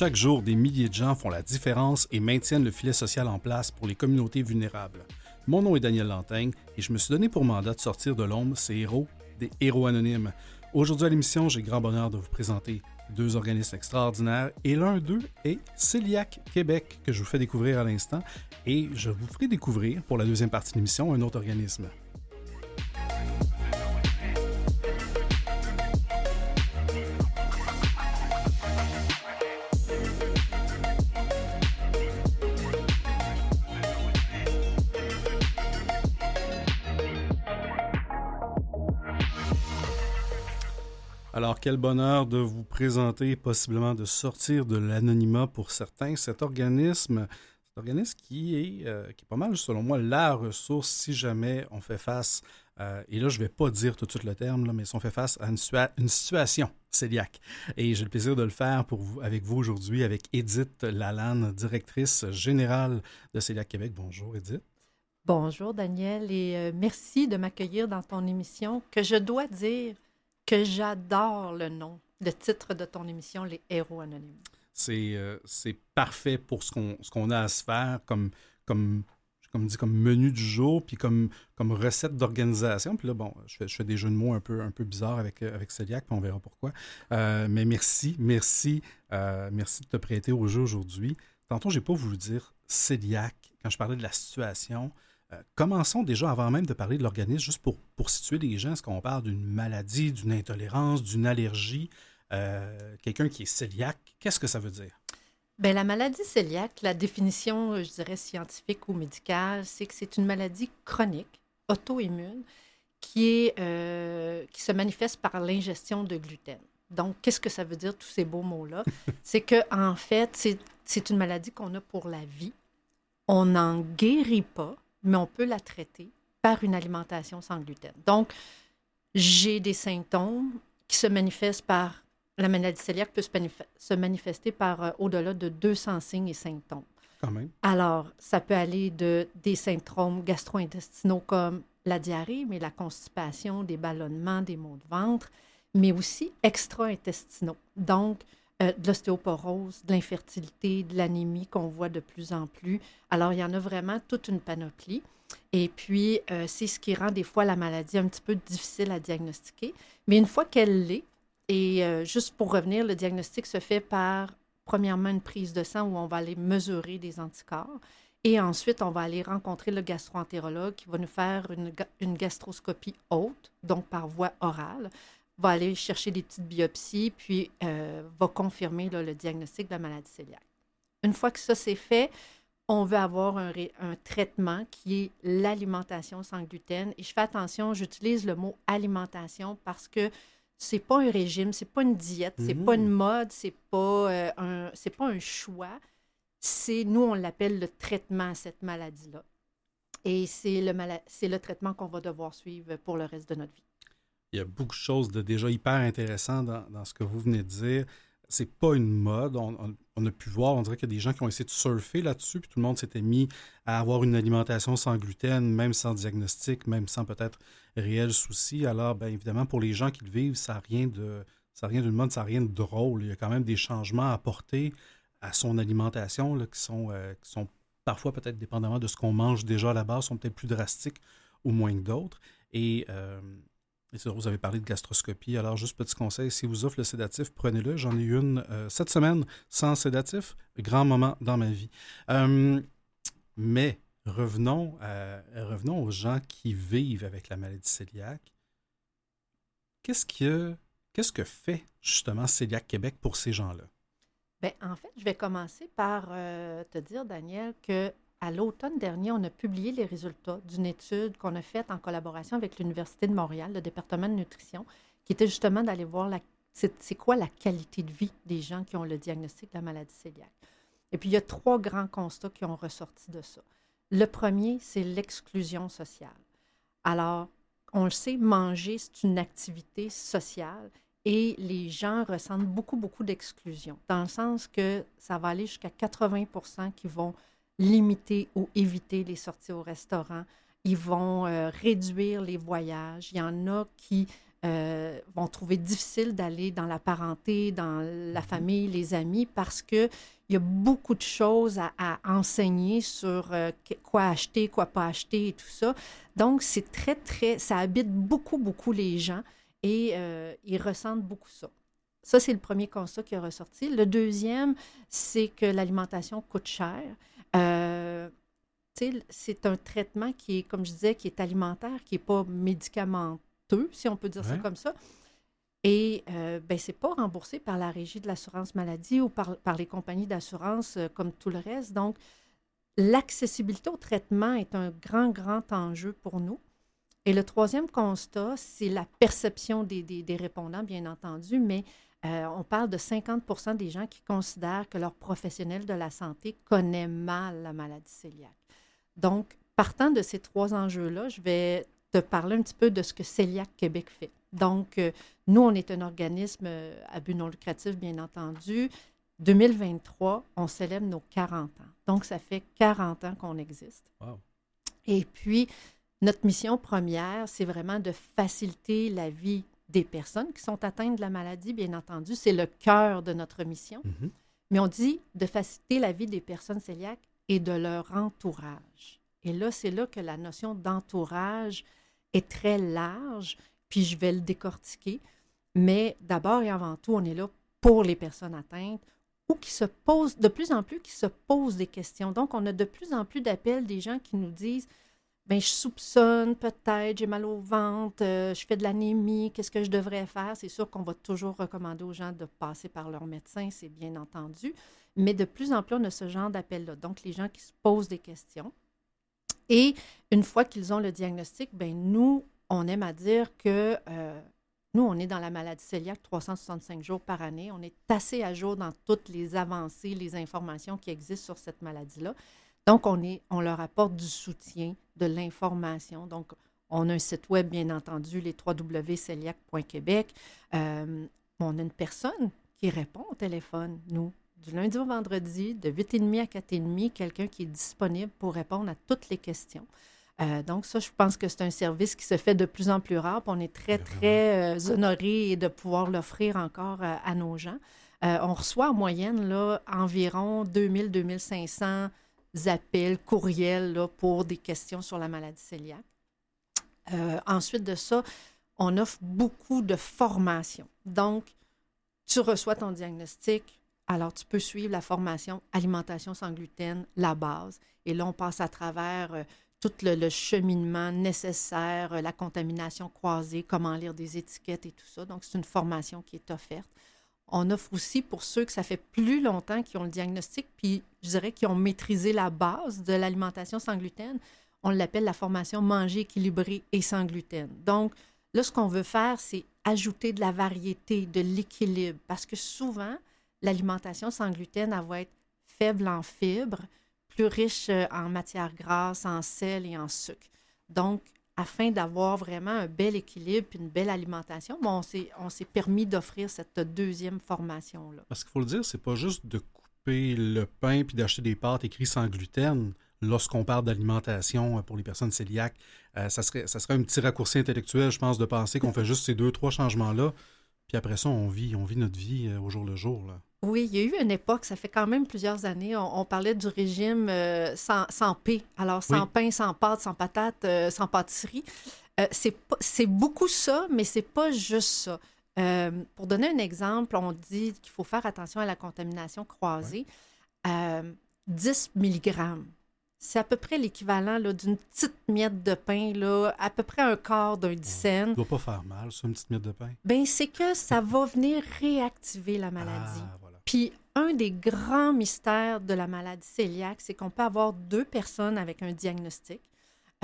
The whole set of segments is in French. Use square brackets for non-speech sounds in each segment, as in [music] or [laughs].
Chaque jour, des milliers de gens font la différence et maintiennent le filet social en place pour les communautés vulnérables. Mon nom est Daniel Lantaigne et je me suis donné pour mandat de sortir de l'ombre ces héros, des héros anonymes. Aujourd'hui à l'émission, j'ai grand bonheur de vous présenter deux organismes extraordinaires et l'un d'eux est Celiac Québec que je vous fais découvrir à l'instant et je vous ferai découvrir pour la deuxième partie de l'émission un autre organisme. Alors, quel bonheur de vous présenter, possiblement de sortir de l'anonymat pour certains, cet organisme, cet organisme qui est, euh, qui est pas mal, selon moi, la ressource si jamais on fait face, euh, et là, je ne vais pas dire tout de suite le terme, mais si on fait face à une, une situation cœliaque. Et j'ai le plaisir de le faire pour vous, avec vous aujourd'hui, avec Edith Lalanne, directrice générale de Céliac Québec. Bonjour, Edith. Bonjour, Daniel, et euh, merci de m'accueillir dans ton émission que je dois dire que j'adore le nom, le titre de ton émission, Les héros anonymes. C'est euh, parfait pour ce qu'on a à se faire comme, comme, comme, dit, comme menu du jour, puis comme, comme recette d'organisation. Puis là, bon, je fais, je fais, des jeux de mots un peu, un peu bizarres avec, euh, avec puis on verra pourquoi. Euh, mais merci, merci, merci de te prêter au jeu aujourd'hui. Tantôt, j'ai pas voulu dire Celiac quand je parlais de la situation. Euh, commençons déjà avant même de parler de l'organisme, juste pour, pour situer les gens. Est-ce qu'on parle d'une maladie, d'une intolérance, d'une allergie? Euh, quelqu'un qui est cœliaque, qu'est-ce que ça veut dire? Bien, la maladie cœliaque, la définition, je dirais, scientifique ou médicale, c'est que c'est une maladie chronique, auto-immune, qui, est, euh, qui se manifeste par l'ingestion de gluten. Donc, qu'est-ce que ça veut dire, tous ces beaux mots-là? [laughs] c'est que en fait, c'est une maladie qu'on a pour la vie. On n'en guérit pas, mais on peut la traiter par une alimentation sans gluten. Donc, j'ai des symptômes qui se manifestent par la maladie cœliaque peut se, manifester par euh, au-delà de 200 signes et symptômes. Quand même. Alors, ça peut aller de des symptômes gastro-intestinaux comme la diarrhée, mais la constipation, des ballonnements, des maux de ventre, mais aussi extra-intestinaux. Donc, euh, de l'ostéoporose, de l'infertilité, de l'anémie qu'on voit de plus en plus. Alors, il y en a vraiment toute une panoplie. Et puis, euh, c'est ce qui rend des fois la maladie un petit peu difficile à diagnostiquer. Mais une fois qu'elle l'est, et euh, juste pour revenir, le diagnostic se fait par, premièrement, une prise de sang où on va aller mesurer des anticorps. Et ensuite, on va aller rencontrer le gastroentérologue qui va nous faire une, une gastroscopie haute, donc par voie orale va aller chercher des petites biopsies, puis euh, va confirmer le diagnostic de la maladie cœliaque. Une fois que ça c'est fait, on veut avoir un, traitement qui est l'alimentation sans gluten. Et je fais attention, j'utilise le mot alimentation parce que c'est pas un régime, c'est pas une diète, c'est pas une mmh. mode, c'est pas euh, un c'est pas un choix. C'est nous on l'appelle le traitement à cette maladie là. Et c'est le c'est le traitement qu'on va devoir suivre pour le reste de notre vie il y a beaucoup de choses de déjà hyper intéressantes dans, ce que vous venez de dire. C'est pas une mode. On, a pu voir, on dirait qu'il y a des gens qui ont essayé de surfer là-dessus, puis tout le monde s'était mis à avoir une alimentation sans gluten, même sans diagnostic, même sans peut-être réel souci. Alors, bien évidemment, pour les gens qui le vivent, ça n'a rien de ça rien d'une mode, ça n'a rien de drôle. Il y a quand même des changements à apporter à son alimentation là, qui, sont, euh, qui sont parfois peut-être dépendamment de ce qu'on mange déjà à la base, sont peut-être plus drastiques ou moins que d'autres. Et euh, vous avez parlé de gastroscopie. Alors, juste petit conseil, si vous offre le sédatif, prenez-le. J'en ai eu une euh, cette semaine sans sédatif. Grand moment dans ma vie. Euh, mais revenons, revenons aux gens qui vivent avec la maladie cœliaque. Qu'est-ce que, qu'est-ce que fait justement Céliac Québec pour ces gens-là? Bien, en fait, je vais commencer par euh, te dire, Daniel, que à l'automne dernier, on a publié les résultats d'une étude qu'on a faite en collaboration avec l'Université de Montréal, le département de nutrition, qui était justement d'aller voir c'est, quoi la qualité de vie des gens qui ont le diagnostic de la maladie cœliaque. Et puis, il y a trois grands constats qui ont ressorti de ça. Le premier, c'est l'exclusion sociale. Alors, on le sait, manger, c'est une activité sociale et les gens ressentent beaucoup, beaucoup d'exclusion, dans le sens que ça va aller jusqu'à 80% qui vont limiter ou éviter les sorties au restaurant. Ils vont euh, réduire les voyages. Il y en a qui euh, vont trouver difficile d'aller dans la parenté, dans la famille, les amis, parce qu'il y a beaucoup de choses à, enseigner sur euh, quoi acheter, quoi pas acheter et tout ça. Donc, c'est très, très, ça habite beaucoup, beaucoup les gens et euh, ils ressentent beaucoup ça. Ça, c'est le premier constat qui est ressorti. Le deuxième, c'est que l'alimentation coûte cher. C'est un traitement qui est, comme je disais, qui est alimentaire, qui n'est pas médicamenteux si on peut dire ça comme ça. Et euh, ben, ce n'est pas remboursé par la régie de l'assurance maladie ou par, par les compagnies d'assurance euh, comme tout le reste. Donc, l'accessibilité au traitement est un grand, grand enjeu pour nous. Et le troisième constat, c'est la perception des, des, répondants, bien entendu, mais euh, on parle de 50% des gens qui considèrent que leur professionnel de la santé connaît mal la maladie cœliaque. Donc, partant de ces trois enjeux-là, je vais te parler un petit peu de ce que Celiac Québec fait. Donc, euh, nous, on est un organisme euh, à but non lucratif, bien entendu. 2023, on célèbre nos 40 ans. Donc, ça fait 40 ans qu'on existe. Et puis, notre mission première, c'est vraiment de faciliter la vie des personnes qui sont atteintes de la maladie, bien entendu. C'est le cœur de notre mission. Mm-hmm. Mais on dit de faciliter la vie des personnes cœliaques et de leur entourage. Et là, c'est là que la notion d'entourage est très large, puis je vais le décortiquer. Mais d'abord et avant tout, on est là pour les personnes atteintes ou qui se posent, de plus en plus, qui se posent des questions. Donc, on a de plus en plus d'appels des gens qui nous disent ben je soupçonne peut-être, j'ai mal au ventre, euh, je fais de l'anémie, qu'est-ce que je devrais faire? C'est sûr qu'on va toujours recommander aux gens de passer par leur médecin, c'est bien entendu, mais de plus en plus, on a ce genre d'appel-là. Donc, les gens qui se posent des questions. Et une fois qu'ils ont le diagnostic, ben nous, on aime à dire que euh, nous, on est dans la maladie cœliaque 365 jours par année. On est assez à jour dans toutes les avancées, les informations qui existent sur cette maladie-là. Donc, on, est, on leur apporte du soutien, de l'information. Donc, on a un site web, bien entendu, les www.celiac.québec. Euh, on a une personne qui répond au téléphone, nous, du lundi au vendredi, de 8h30 à 4h30, quelqu'un qui est disponible pour répondre à toutes les questions. Euh, donc, ça, je pense que c'est un service qui se fait de plus en plus rare. on est très, très euh, honorés de pouvoir l'offrir encore euh, à nos gens. on reçoit en moyenne là, environ 2000-2500 appels, courriels là, pour des questions sur la maladie cœliaque. ensuite de ça, on offre beaucoup de formations. Donc, tu reçois ton diagnostic, alors, tu peux suivre la formation alimentation sans gluten, la base. Et là, on passe à travers euh, tout le, cheminement nécessaire, euh, la contamination croisée, comment lire des étiquettes et tout ça. Donc, c'est une formation qui est offerte. On offre aussi pour ceux que ça fait plus longtemps qui ont le diagnostic, puis je dirais qui ont maîtrisé la base de l'alimentation sans gluten. On l'appelle la formation manger équilibré et sans gluten. Donc, là, ce qu'on veut faire, c'est ajouter de la variété, de l'équilibre, parce que souvent, l'alimentation sans gluten, elle va être faible en fibres, plus riche euh, en matières grasses, en sel et en sucre. Donc, afin d'avoir vraiment un bel équilibre et une belle alimentation, bon, on s'est permis d'offrir cette deuxième formation-là. Parce qu'il faut le dire, c'est pas juste de couper le pain puis d'acheter des pâtes écrites sans gluten. Lorsqu'on parle d'alimentation euh, pour les personnes cœliaques, euh, ça, serait, ça serait un petit raccourci intellectuel, je pense, de penser qu'on fait juste ces deux, trois changements-là. Puis après ça, on vit, on vit notre vie au jour le jour. Là. Oui, il y a eu une époque, ça fait quand même plusieurs années, on, parlait du régime euh, sans, sans pain. Alors, sans pain, sans pâte, sans patate, euh, sans pâtisserie. Euh, c'est beaucoup ça, mais c'est pas juste ça. pour donner un exemple, on dit qu'il faut faire attention à la contamination croisée. 10 mg, c'est à peu près l'équivalent d'une petite miette de pain, là, à peu près un quart d'un dixaine. Ça ne doit pas faire mal, ça, une petite miette de pain. Bien, c'est que ça va [laughs] venir réactiver la maladie. Ah, puis un des grands mystères de la maladie cœliaque, c'est qu'on peut avoir deux personnes avec un diagnostic.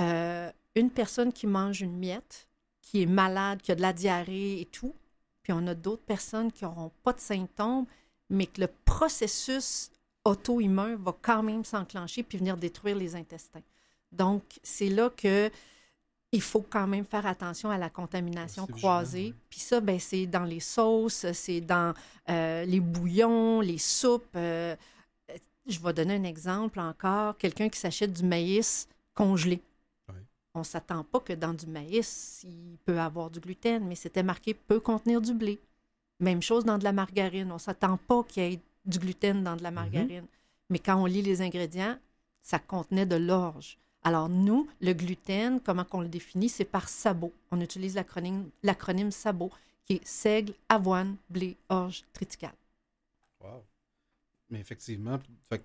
Euh, une personne qui mange une miette, qui est malade, qui a de la diarrhée et tout. Puis on a d'autres personnes qui n'auront pas de symptômes, mais que le processus auto-immun va quand même s'enclencher puis venir détruire les intestins. Donc, c'est là que il faut quand même faire attention à la contamination croisée. Puis ça, ben, c'est dans les sauces, c'est dans euh, les bouillons, les soupes. Euh, je vais donner un exemple encore. Quelqu'un qui s'achète du maïs congelé. on ne s'attend pas que dans du maïs, il peut avoir du gluten, mais c'était marqué peut contenir du blé. Même chose dans de la margarine. On ne s'attend pas qu'il y ait du gluten dans de la mhm. margarine. Mais quand on lit les ingrédients, ça contenait de l'orge. Alors nous, le gluten, comment qu'on le définit, c'est par sabot. On utilise l'acronyme sabot, qui est seigle, avoine, blé, orge, triticale. Wow. Mais effectivement,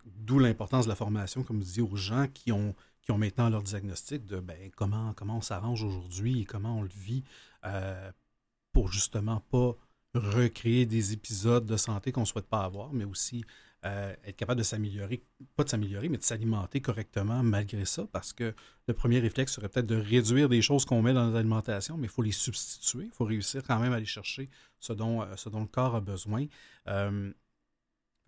d'où l'importance de la formation, comme vous disiez, aux gens qui ont, qui ont maintenant leur diagnostic de ben, comment, comment on s'arrange aujourd'hui et comment on le vit euh, pour justement pas recréer des épisodes de santé qu'on ne souhaite pas avoir, mais aussi euh, être capable de s'améliorer, pas de s'améliorer, mais de s'alimenter correctement malgré ça, parce que le premier réflexe serait peut-être de réduire des choses qu'on met dans notre alimentation, mais il faut les substituer, il faut réussir quand même à aller chercher ce dont, euh, ce le corps a besoin. Euh,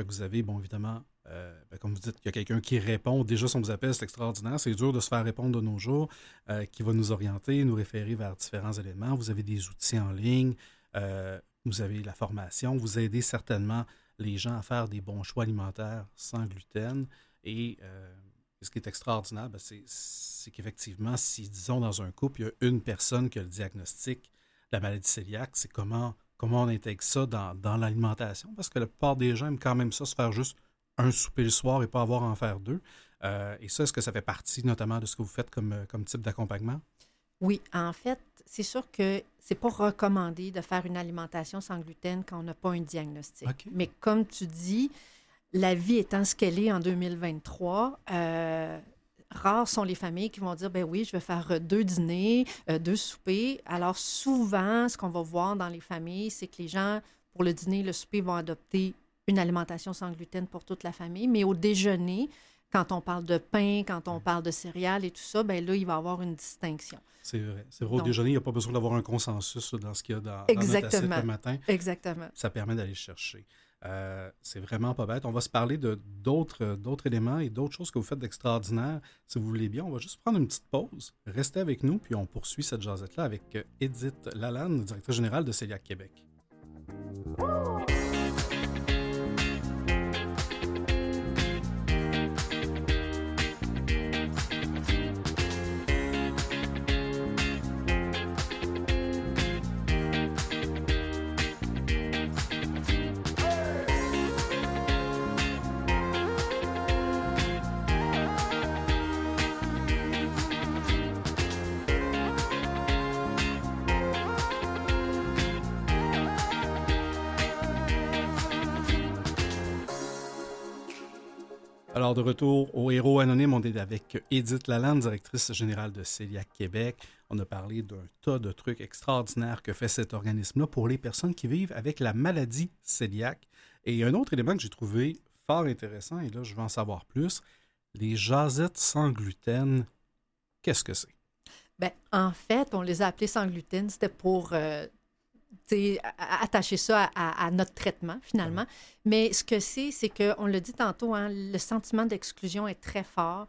vous avez, bon, évidemment, ben, comme vous dites, il y a quelqu'un qui répond. Déjà, si on vous appelle, c'est extraordinaire. C'est dur de se faire répondre de nos jours, qui va nous orienter, nous référer vers différents éléments. Vous avez des outils en ligne, vous avez la formation, vous aidez certainement les gens à faire des bons choix alimentaires sans gluten. Et euh, ce qui est extraordinaire, ben, c'est qu'effectivement, si, disons, dans un couple, il y a une personne qui a le diagnostic de la maladie cœliaque, c'est comment, comment on intègre ça dans, dans l'alimentation, parce que la plupart des gens aiment quand même ça, se faire juste un souper le soir et pas avoir à en faire deux. Euh, et ça, est-ce que ça fait partie notamment de ce que vous faites comme, comme type d'accompagnement? Oui, en fait, c'est sûr que c'est pas recommandé de faire une alimentation sans gluten quand on n'a pas un diagnostic. Mais comme tu dis, la vie étant ce qu'elle est en 2023, euh, rares sont les familles qui vont dire ben oui, je vais faire deux dîners, euh, deux soupers. Alors souvent, ce qu'on va voir dans les familles, c'est que les gens pour le dîner, le souper vont adopter une alimentation sans gluten pour toute la famille, mais au déjeuner, quand on parle de pain, quand on parle de céréales et tout ça, ben là, il va y avoir une distinction. C'est vrai. C'est vrai, au déjeuner, il n'y a pas besoin d'avoir un consensus dans ce qu'il y a dans, Exactement. notre le matin. Exactement. Ça permet d'aller chercher. Euh, c'est vraiment pas bête. On va se parler de d'autres, d'autres éléments et d'autres choses que vous faites d'extraordinaire. Si vous voulez bien, on va juste prendre une petite pause. Restez avec nous, puis on poursuit cette jasette-là avec Edith Lalanne, directrice générale de Céliac Québec. De retour au Héros Anonyme, on est avec Edith Lalande, directrice générale de Céliac Québec. On a parlé d'un tas de trucs extraordinaires que fait cet organisme-là pour les personnes qui vivent avec la maladie cœliaque. Et un autre élément que j'ai trouvé fort intéressant, et là, je veux en savoir plus, les jasettes sans gluten, qu'est-ce que c'est? Bien, en fait, on les a appelés sans gluten. C'était pour euh, attacher ça à, notre traitement, finalement. Mais ce que c'est, c'est qu'on le dit tantôt, hein, le sentiment d'exclusion est très fort.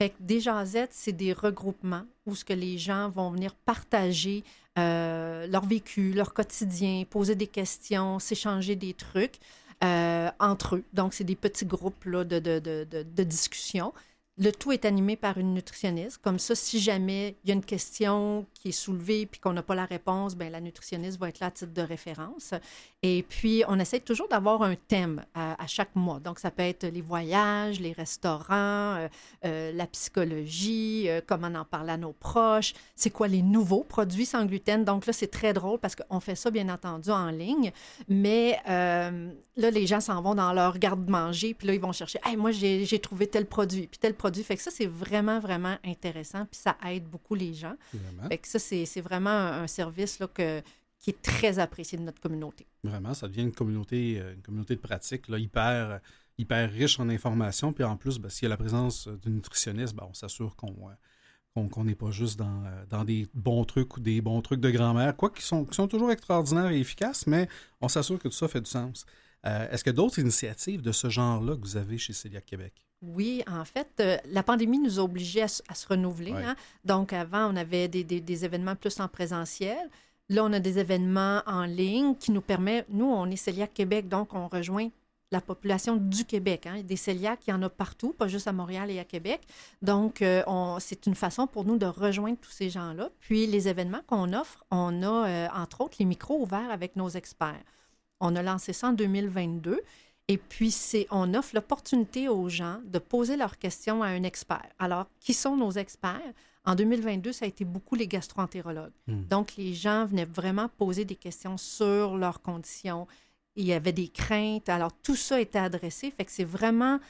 Fait que des jasettes, c'est des regroupements où ce que les gens vont venir partager euh, leur vécu, leur quotidien, poser des questions, s'échanger des trucs euh, entre eux. Donc, c'est des petits groupes là, de, de, de, de discussion. Le tout est animé par une nutritionniste. Comme ça, si jamais il y a une question qui est soulevée puis qu'on n'a pas la réponse, ben la nutritionniste va être là à titre de référence. Et puis, on essaie toujours d'avoir un thème à, chaque mois. Donc, ça peut être les voyages, les restaurants, euh, euh, la psychologie, euh, comment en parler à nos proches, c'est quoi les nouveaux produits sans gluten? Donc là, c'est très drôle parce qu'on fait ça, bien entendu, en ligne. Mais là, les gens s'en vont dans leur garde-manger, puis là, ils vont chercher, hey, moi, j'ai trouvé tel produit, puis tel produit fait que ça, c'est vraiment, vraiment intéressant. Puis ça aide beaucoup les gens. Fait que ça, c'est vraiment un, service là, que, qui est très apprécié de notre communauté. Vraiment, ça devient une communauté, euh, une communauté de pratique là, hyper, hyper riche en informations. Puis en plus, ben, s'il y a la présence d'une nutritionniste, ben, on s'assure qu'on euh, qu'on n'est pas juste dans, euh, dans, des bons trucs ou des bons trucs de grand-mère, quoi, qui sont, qui sont toujours extraordinaires et efficaces, mais on s'assure que tout ça fait du sens. Est-ce a d'autres initiatives de ce genre-là que vous avez chez Céliac Québec? Oui, en fait, euh, la pandémie nous a obligés à, se renouveler. Hein. Donc, avant, on avait des, événements plus en présentiel. Là, on a des événements en ligne qui nous permettent, nous, on est Céliac Québec, donc on rejoint la population du Québec. Hein. Des cœliaques, il y en a partout, pas juste à Montréal et à Québec. Donc, euh, c'est une façon pour nous de rejoindre tous ces gens-là. Puis, les événements qu'on offre, on a, euh, entre autres, les micros ouverts avec nos experts. On a lancé ça en 2022. Et puis, c'est, on offre l'opportunité aux gens de poser leurs questions à un expert. Alors, qui sont nos experts? En 2022, ça a été beaucoup les gastroentérologues. Hmm. Donc, les gens venaient vraiment poser des questions sur leurs conditions, il y avait des craintes. Alors, tout ça était adressé. Fait que c'est vraiment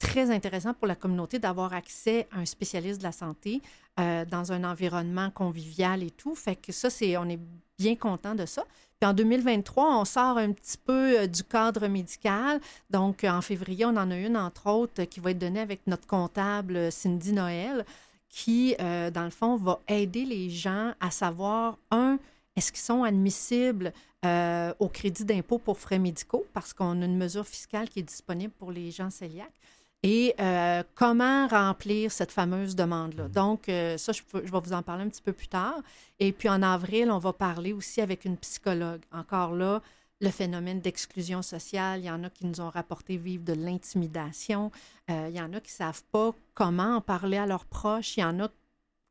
très intéressant pour la communauté d'avoir accès à un spécialiste de la santé euh, dans un environnement convivial et tout. Fait que ça, c'est, on est bien content de ça. Puis en 2023, on sort un petit peu euh, du cadre médical. Donc, en février, on en a une, entre autres, qui va être donnée avec notre comptable Cindy Noël, qui, euh, dans le fond, va aider les gens à savoir, un, est-ce qu'ils sont admissibles euh, au crédit d'impôt pour frais médicaux parce qu'on a une mesure fiscale qui est disponible pour les gens cœliaques. Et euh, comment remplir cette fameuse demande-là? Mmh. Donc, euh, ça, je, je, vais vous en parler un petit peu plus tard. Et puis, en avril, on va parler aussi avec une psychologue. Encore là, le phénomène d'exclusion sociale. Il y en a qui nous ont rapporté vivre de l'intimidation. il y en a qui ne savent pas comment en parler à leurs proches. Il y en a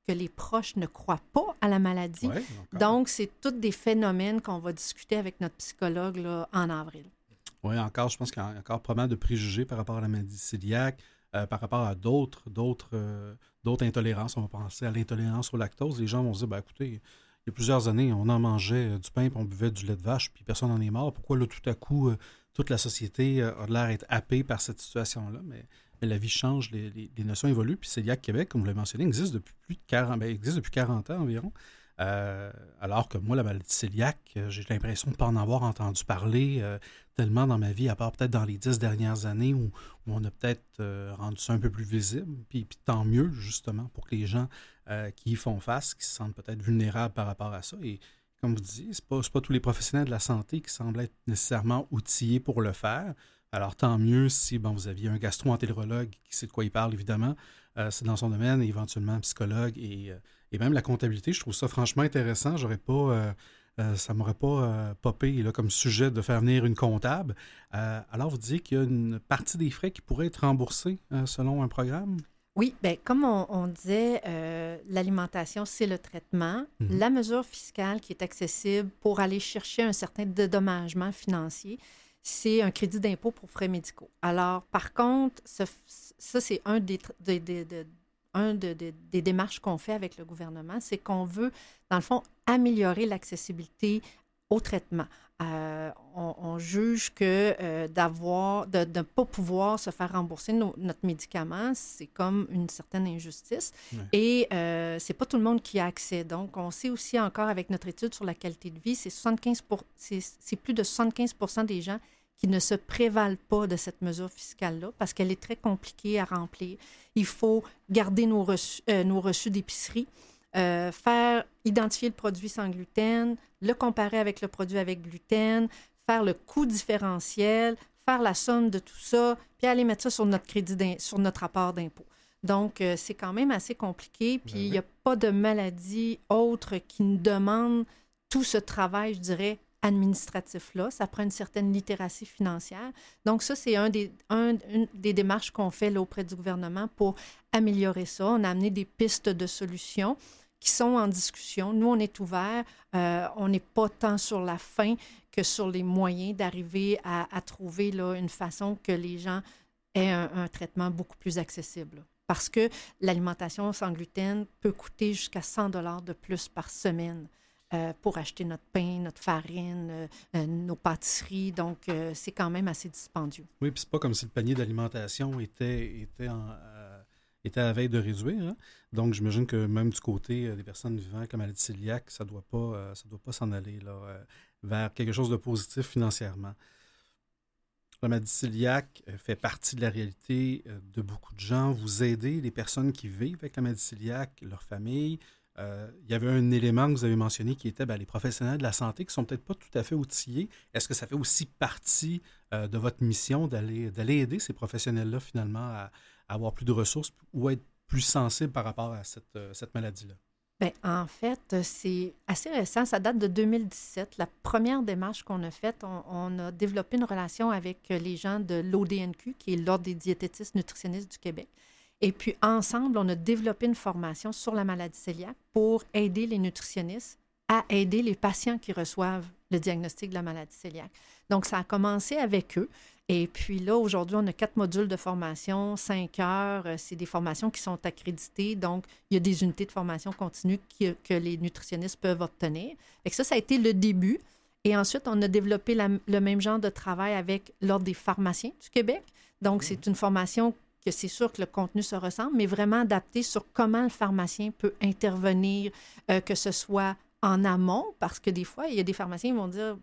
que les proches ne croient pas à la maladie. Donc, c'est tous des phénomènes qu'on va discuter avec notre psychologue là, en avril. Oui, encore, je pense qu'il y a encore pas mal de préjugés par rapport à la maladie cœliaque, euh, par rapport à d'autres, d'autres, euh, d'autres intolérances. On va penser à l'intolérance au lactose. Les gens vont se dire, ben, écoutez, il y a plusieurs années, on en mangeait euh, du pain, puis on buvait du lait de vache, puis personne n'en est mort. Pourquoi là, tout à coup, toute la société a l'air d'être happée par cette situation-là? Mais la vie change, les, notions évoluent. Puis Celiac Québec, comme vous l'avez mentionné, existe depuis plus de 40, ben, existe depuis 40 ans environ. Euh, alors que moi, la maladie cœliaque, euh, j'ai l'impression de ne pas en avoir entendu parler euh, tellement dans ma vie, à part peut-être dans les dix dernières années où, on a peut-être rendu ça un peu plus visible. Puis, tant mieux, justement, pour que les gens qui y font face, qui se sentent peut-être vulnérables par rapport à ça. Et comme vous dites, ce n'est pas, tous les professionnels de la santé qui semblent être nécessairement outillés pour le faire. Alors, tant mieux si bon, vous aviez un gastro-entérologue qui sait de quoi il parle, évidemment. C'est dans son domaine, et éventuellement un psychologue et, et, même la comptabilité. Je trouve ça franchement intéressant. J'aurais pas. Euh, ça m'aurait pas popé là, comme sujet de faire venir une comptable. alors, vous dites qu'il y a une partie des frais qui pourrait être remboursée selon un programme? Oui, bien, comme on, disait, l'alimentation, c'est le traitement. Mhm. La mesure fiscale qui est accessible pour aller chercher un certain dédommagement financier, c'est un crédit d'impôt pour frais médicaux. Alors, par contre, ça, c'est un des, un des démarches qu'on fait avec le gouvernement, c'est qu'on veut, dans le fond, améliorer l'accessibilité au traitement. Euh, on, juge que euh, d'avoir, de ne pas pouvoir se faire rembourser notre médicament, c'est comme une certaine injustice. Et euh, c'est pas tout le monde qui a accès. Donc, on sait aussi encore avec notre étude sur la qualité de vie, c'est 75 c'est plus de 75% des gens qui ne se prévalent pas de cette mesure fiscale-là parce qu'elle est très compliquée à remplir. Il faut garder nos reçus, euh, nos reçus d'épicerie, euh, faire identifier le produit sans gluten, le comparer avec le produit avec gluten, faire le coût différentiel, faire la somme de tout ça, puis aller mettre ça sur notre crédit, sur notre rapport d'impôt. Donc, euh, c'est quand même assez compliqué. Puis, il n'y a pas de maladie autre qui nous demande tout ce travail, je dirais, administratif-là. Ça prend une certaine littératie financière. Donc, ça, c'est un des, un, une des démarches qu'on fait auprès du gouvernement pour améliorer ça. On a amené des pistes de solutions qui sont en discussion. Nous, on est ouvert. Euh, on n'est pas tant sur la fin que sur les moyens d'arriver à, trouver là, une façon que les gens aient un, un traitement beaucoup plus accessible. Parce que l'alimentation sans gluten peut coûter jusqu'à 100 dollars de plus par semaine. Euh, pour acheter notre pain, notre farine, euh, euh, nos pâtisseries. Donc, c'est quand même assez dispendieux. Oui, puis c'est pas comme si le panier d'alimentation était, était, était à la veille de réduire. Hein. Donc, j'imagine que même du côté des personnes vivant comme maladie cœliaque, ça ne doit pas, ça doit pas s'en aller là, vers quelque chose de positif financièrement. La maladie cœliaque fait partie de la réalité de beaucoup de gens. Vous aidez les personnes qui vivent avec la maladie cœliaque, leurs familles, euh, il y avait un élément que vous avez mentionné qui était ben, les professionnels de la santé qui sont peut-être pas tout à fait outillés. Est-ce que ça fait aussi partie euh, de votre mission d'aller aider ces professionnels-là finalement à, avoir plus de ressources ou être plus sensibles par rapport à cette, euh, maladie-là? Bien, en fait, c'est assez récent. Ça date de 2017. La première démarche qu'on a faite, on, a développé une relation avec les gens de l'ODNQ, qui est l'Ordre des diététistes nutritionnistes du Québec. Et puis, ensemble, on a développé une formation sur la maladie cœliaque pour aider les nutritionnistes à aider les patients qui reçoivent le diagnostic de la maladie cœliaque. Donc, ça a commencé avec eux. Et puis là, aujourd'hui, on a quatre modules de formation, cinq heures. Euh, c'est des formations qui sont accréditées. Donc, il y a des unités de formation continue que les nutritionnistes peuvent obtenir. Et ça, ça a été le début. Et ensuite, on a développé le même genre de travail avec l'Ordre des pharmaciens du Québec. Donc, c'est une formation que c'est sûr que le contenu se ressemble, mais vraiment adapté sur comment le pharmacien peut intervenir, euh, que ce soit en amont, parce que des fois, il y a des pharmaciens qui vont dire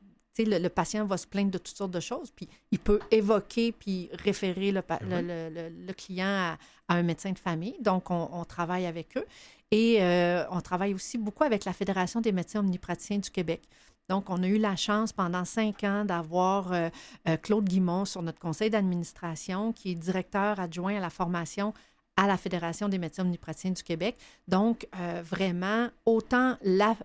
le, le, patient va se plaindre de toutes sortes de choses, puis il peut évoquer puis référer le, le, client à, un médecin de famille. Donc, on, travaille avec eux. Et euh, on travaille aussi beaucoup avec la Fédération des médecins omnipraticiens du Québec. Donc, on a eu la chance pendant cinq ans d'avoir euh, euh, Claude Guimont sur notre conseil d'administration, qui est directeur adjoint à la formation à la Fédération des médecins omnipraticiens du Québec. Donc, euh, vraiment, autant la,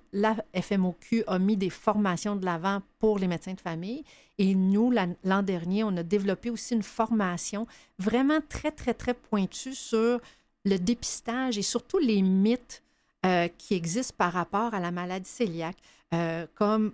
FMOQ a mis des formations de l'avant pour les médecins de famille, et nous, l'an dernier, on a développé aussi une formation vraiment très, très, très pointue sur le dépistage et surtout les mythes qui existent par rapport à la maladie cœliaque, euh, comme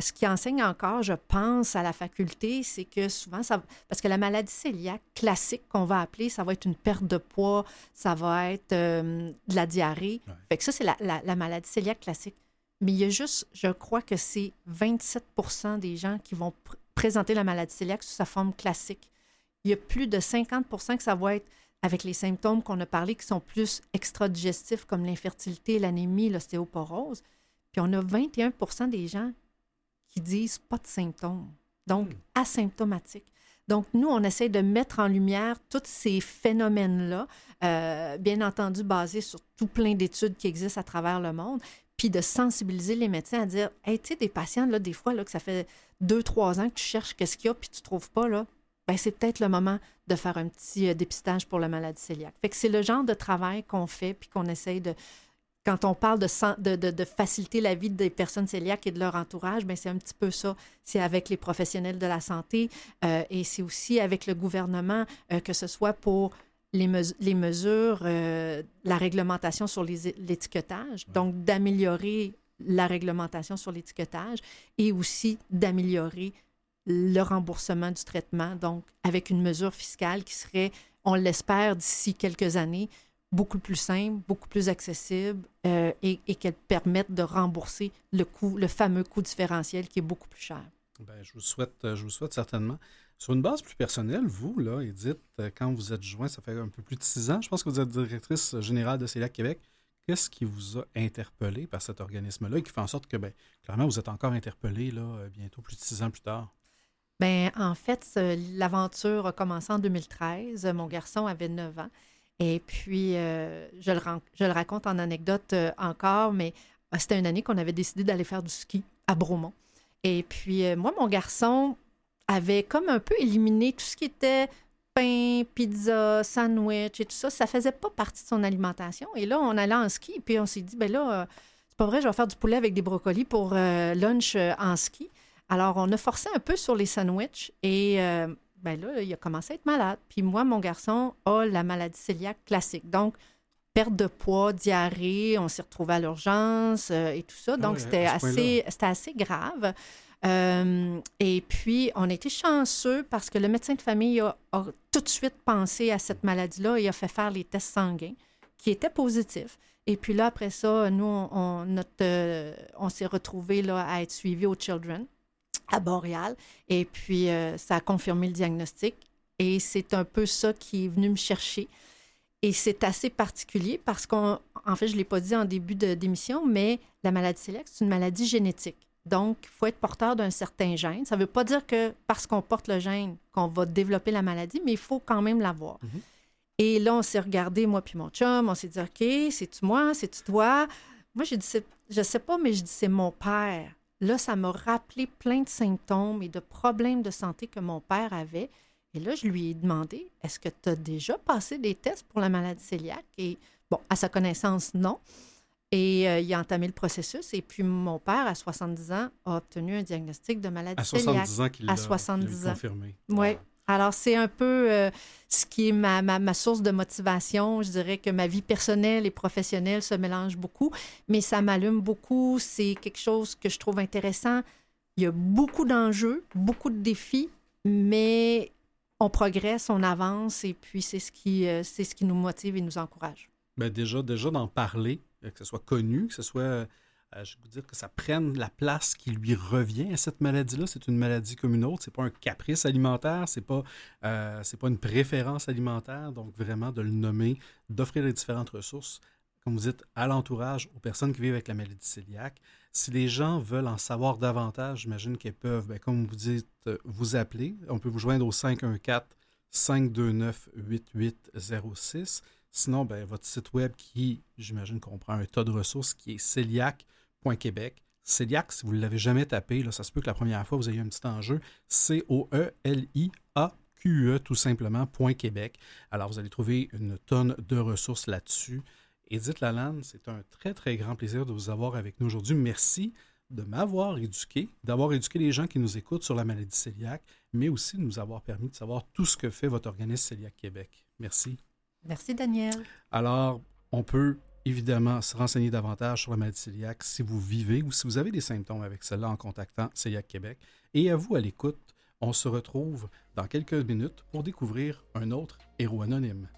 ce qui enseigne encore, je pense, à la faculté, c'est que souvent, ça, parce que la maladie cœliaque classique qu'on va appeler, ça va être une perte de poids, ça va être euh, de la diarrhée. Fait que ça, c'est la, maladie cœliaque classique. Mais il y a juste, je crois que c'est 27% des gens qui vont présenter la maladie cœliaque sous sa forme classique. Il y a plus de 50% que ça va être avec les symptômes qu'on a parlé qui sont plus extra-digestifs, comme l'infertilité, l'anémie, l'ostéoporose. Puis on a 21 des gens qui disent pas de symptômes, donc hmm. asymptomatiques. Donc, nous, on essaie de mettre en lumière tous ces phénomènes-là, euh, bien entendu basés sur tout plein d'études qui existent à travers le monde, puis de sensibiliser les médecins à dire Hey, tu sais, des patients, là, des fois, là, que ça fait deux, trois ans que tu cherches qu'est-ce qu'il y a, puis tu ne trouves pas, là, ben, c'est peut-être le moment de faire un petit euh, dépistage pour la maladie cœliaque. Fait que c'est le genre de travail qu'on fait, puis qu'on essaye de, quand on parle de, de, faciliter la vie des personnes cœliaques et de leur entourage, ben, c'est un petit peu ça. C'est avec les professionnels de la santé euh, et c'est aussi avec le gouvernement, euh, que ce soit pour les, les mesures, euh, la réglementation sur l'étiquetage, donc d'améliorer la réglementation sur l'étiquetage et aussi d'améliorer le remboursement du traitement, donc avec une mesure fiscale qui serait, on l'espère, d'ici quelques années, beaucoup plus simple, beaucoup plus accessible euh, et, et qu'elles permettent de rembourser le coût, le fameux coût différentiel qui est beaucoup plus cher. Bien, je, vous souhaite, euh, je vous souhaite certainement. Sur une base plus personnelle, vous, là, Edith, euh, quand vous êtes joint, ça fait un peu plus de six ans, je pense que vous êtes directrice générale de CELAC Québec. Qu'est-ce qui vous a interpellé par cet organisme-là et qui fait en sorte que, bien, clairement, vous êtes encore interpellé là, bientôt plus de six ans plus tard? Bien, en fait, l'aventure a commencé en 2013. Mon garçon avait 9 ans. Et puis, euh, je, le, je, le, raconte en anecdote euh, encore, mais euh, c'était une année qu'on avait décidé d'aller faire du ski à Bromont. Et puis, moi, mon garçon avait comme un peu éliminé tout ce qui était pain, pizza, sandwich et tout ça. Ça faisait pas partie de son alimentation. Et là, on allait en ski, et puis on s'est dit, ben là, c'est pas vrai, je vais faire du poulet avec des brocolis pour lunch en ski. Alors, on a forcé un peu sur les sandwichs et ben là, il a commencé à être malade. Puis moi, mon garçon a la maladie cœliaque classique. Donc, perte de poids, diarrhée, on s'est retrouvé à l'urgence euh, et tout ça. Donc, ah c'était assez, assez grave. Euh, et puis, on a été chanceux parce que le médecin de famille a, tout de suite pensé à cette maladie-là et a fait faire les tests sanguins qui étaient positifs. Et puis là, après ça, nous, on, euh, on s'est retrouvés là, à être suivis au Children à Boréal. Et puis, euh, ça a confirmé le diagnostic. Et c'est un peu ça qui est venu me chercher. Et c'est assez particulier parce qu'en fait, je ne l'ai pas dit en début d'émission, mais la maladie cœliaque, c'est une maladie génétique. Donc, il faut être porteur d'un certain gène. Ça ne veut pas dire que parce qu'on porte le gène, qu'on va développer la maladie, mais il faut quand même l'avoir. Mm-hmm. Et là, on s'est regardé, moi puis mon chum, on s'est dit, OK, c'est-tu moi, c'est-tu toi? Moi, j'ai dit, je sais pas, mais je dis, c'est mon père. Là, ça m'a rappelé plein de symptômes et de problèmes de santé que mon père avait. Et là, je lui ai demandé Est-ce que tu as déjà passé des tests pour la maladie cœliaque? Et bon, à sa connaissance, non. Et euh, il a entamé le processus. Et puis, mon père, à 70 ans, a obtenu un diagnostic de maladie À 70 ans qu'il l'a 70 qu'il l'a ans. confirmé. Oui. Alors, c'est un peu euh, ce qui est ma, ma, source de motivation. Je dirais que ma vie personnelle et professionnelle se mélangent beaucoup, mais ça m'allume beaucoup. C'est quelque chose que je trouve intéressant. Il y a beaucoup d'enjeux, beaucoup de défis, mais on progresse, on avance, et puis c'est ce qui, euh, c'est ce qui nous motive et nous encourage. Ben déjà, déjà d'en parler, euh, que ce soit connu, que ce soit, euh, je vous dire, que ça prenne la place qui lui revient à cette maladie-là. C'est une maladie comme une autre. C'est pas un caprice alimentaire, c'est pas, euh, c'est pas une préférence alimentaire. Donc vraiment de le nommer, d'offrir les différentes ressources, comme vous dites, à l'entourage, aux personnes qui vivent avec la maladie cœliaque. Si les gens veulent en savoir davantage, j'imagine qu'ils peuvent, ben, comme vous dites, vous appeler. On peut vous joindre au 514-529-8806. Sinon, ben, votre site web qui, j'imagine, comprend un tas de ressources qui est celiac.québec. Celiac, si vous ne l'avez jamais tapé, là, ça se peut que la première fois, vous ayez un petit enjeu. C-O-E-L-I-A-Q-E, tout simplement, point Québec. Alors, vous allez trouver une tonne de ressources là-dessus. Edith Lalande, c'est un très, très grand plaisir de vous avoir avec nous aujourd'hui. Merci de m'avoir éduqué, d'avoir éduqué les gens qui nous écoutent sur la maladie cœliaque, mais aussi de nous avoir permis de savoir tout ce que fait votre organisme Celiac Québec. Merci. Merci, Daniel. Alors, on peut évidemment se renseigner davantage sur la maladie cœliaque si vous vivez ou si vous avez des symptômes avec cela en contactant Celiac Québec. Et à vous à l'écoute, on se retrouve dans quelques minutes pour découvrir un autre héros anonyme.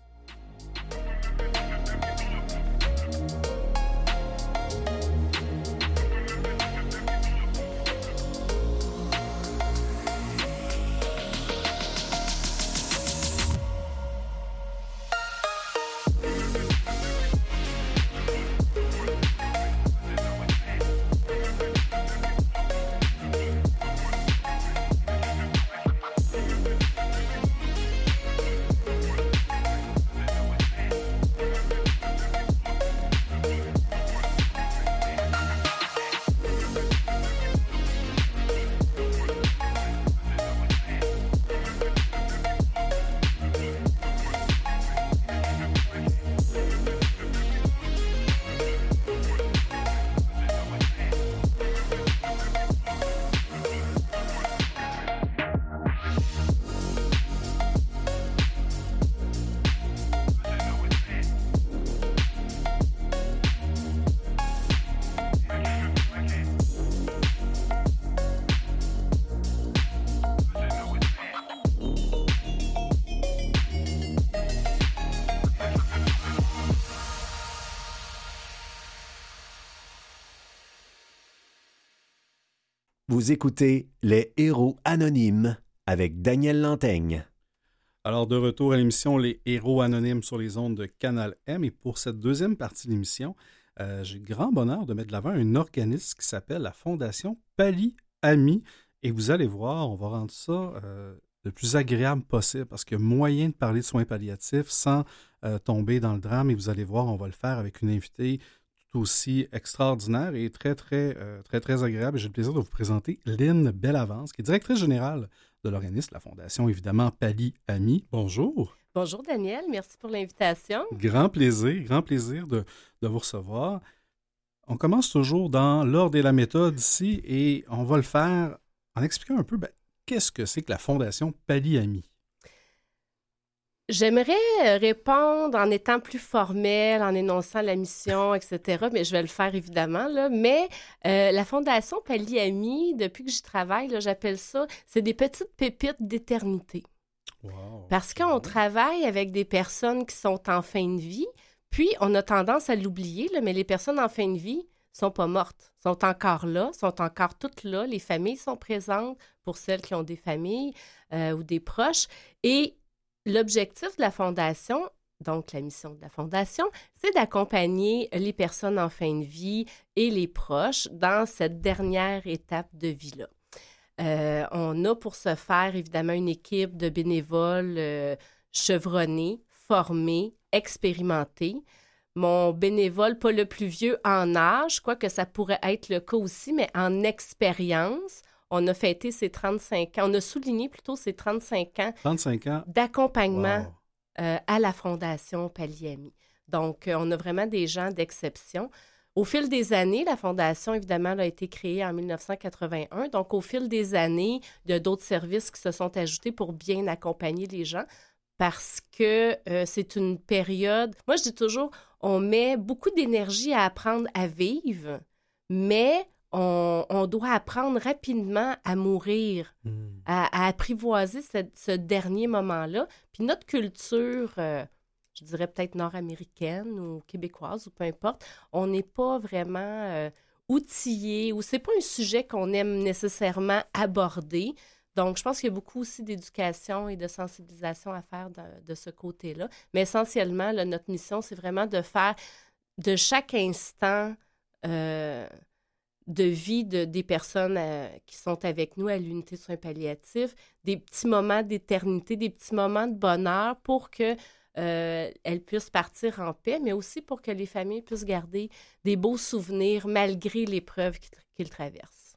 Vous écoutez Les Héros Anonymes avec Daniel Lantaigne. Alors, de retour à l'émission Les Héros Anonymes sur les ondes de Canal M. Et pour cette deuxième partie de l'émission, euh, j'ai grand bonheur de mettre de l'avant un organisme qui s'appelle la Fondation Pali Ami. Et vous allez voir, on va rendre ça euh, le plus agréable possible parce qu'il y a moyen de parler de soins palliatifs sans euh, tomber dans le drame. Et vous allez voir, on va le faire avec une invitée aussi extraordinaire et très, très, euh, très, très agréable. J'ai le plaisir de vous présenter Lynn Bellavance, qui est directrice générale de l'organisme, la Fondation, évidemment, Pali Ami. Bonjour. Bonjour Daniel, merci pour l'invitation. Grand plaisir, grand plaisir de, de, vous recevoir. On commence toujours dans l'ordre et la méthode ici et on va le faire en expliquant un peu ben, qu'est-ce que c'est que la Fondation Pali Ami? J'aimerais répondre en étant plus formelle, en énonçant la mission, etc., mais je vais le faire évidemment. Là. Mais euh, la Fondation Paliami, depuis que j'y travaille, j'appelle ça, c'est des petites pépites d'éternité. Wow. Parce qu'on travaille avec des personnes qui sont en fin de vie, puis on a tendance à l'oublier, mais les personnes en fin de vie sont pas mortes, sont encore là, sont encore toutes là. Les familles sont présentes pour celles qui ont des familles euh, ou des proches. Et L'objectif de la Fondation, donc la mission de la Fondation, c'est d'accompagner les personnes en fin de vie et les proches dans cette dernière étape de vie-là. Euh, on a pour ce faire évidemment une équipe de bénévoles euh, chevronnés, formés, expérimentés. Mon bénévole, pas le plus vieux en âge, quoique ça pourrait être le cas aussi, mais en expérience, on a fêté ses 35 ans, on a souligné plutôt ses 35 ans, 35 ans? d'accompagnement Wow. euh, à la Fondation Paliami. Donc, euh, on a vraiment des gens d'exception. au fil des années, la fondation, évidemment, a été créée en 1981. Donc, au fil des années, il y a d'autres services qui se sont ajoutés pour bien accompagner les gens parce que euh, c'est une période. Moi, je dis toujours, on met beaucoup d'énergie à apprendre à vivre, mais on, doit apprendre rapidement à mourir, hmm. à, apprivoiser ce, dernier moment-là. Puis notre culture, euh, je dirais peut-être nord-américaine ou québécoise ou peu importe, on n'est pas vraiment euh, outillé ou c'est pas un sujet qu'on aime nécessairement aborder. Donc, je pense qu'il y a beaucoup aussi d'éducation et de sensibilisation à faire de, ce côté-là. Mais essentiellement, notre mission, c'est vraiment de faire de chaque instant euh, de vie de, des personnes euh, qui sont avec nous à l'unité de soins palliatifs, des petits moments d'éternité, des petits moments de bonheur pour que euh, puissent partir en paix, mais aussi pour que les familles puissent garder des beaux souvenirs malgré l'épreuve qu'ils traversent.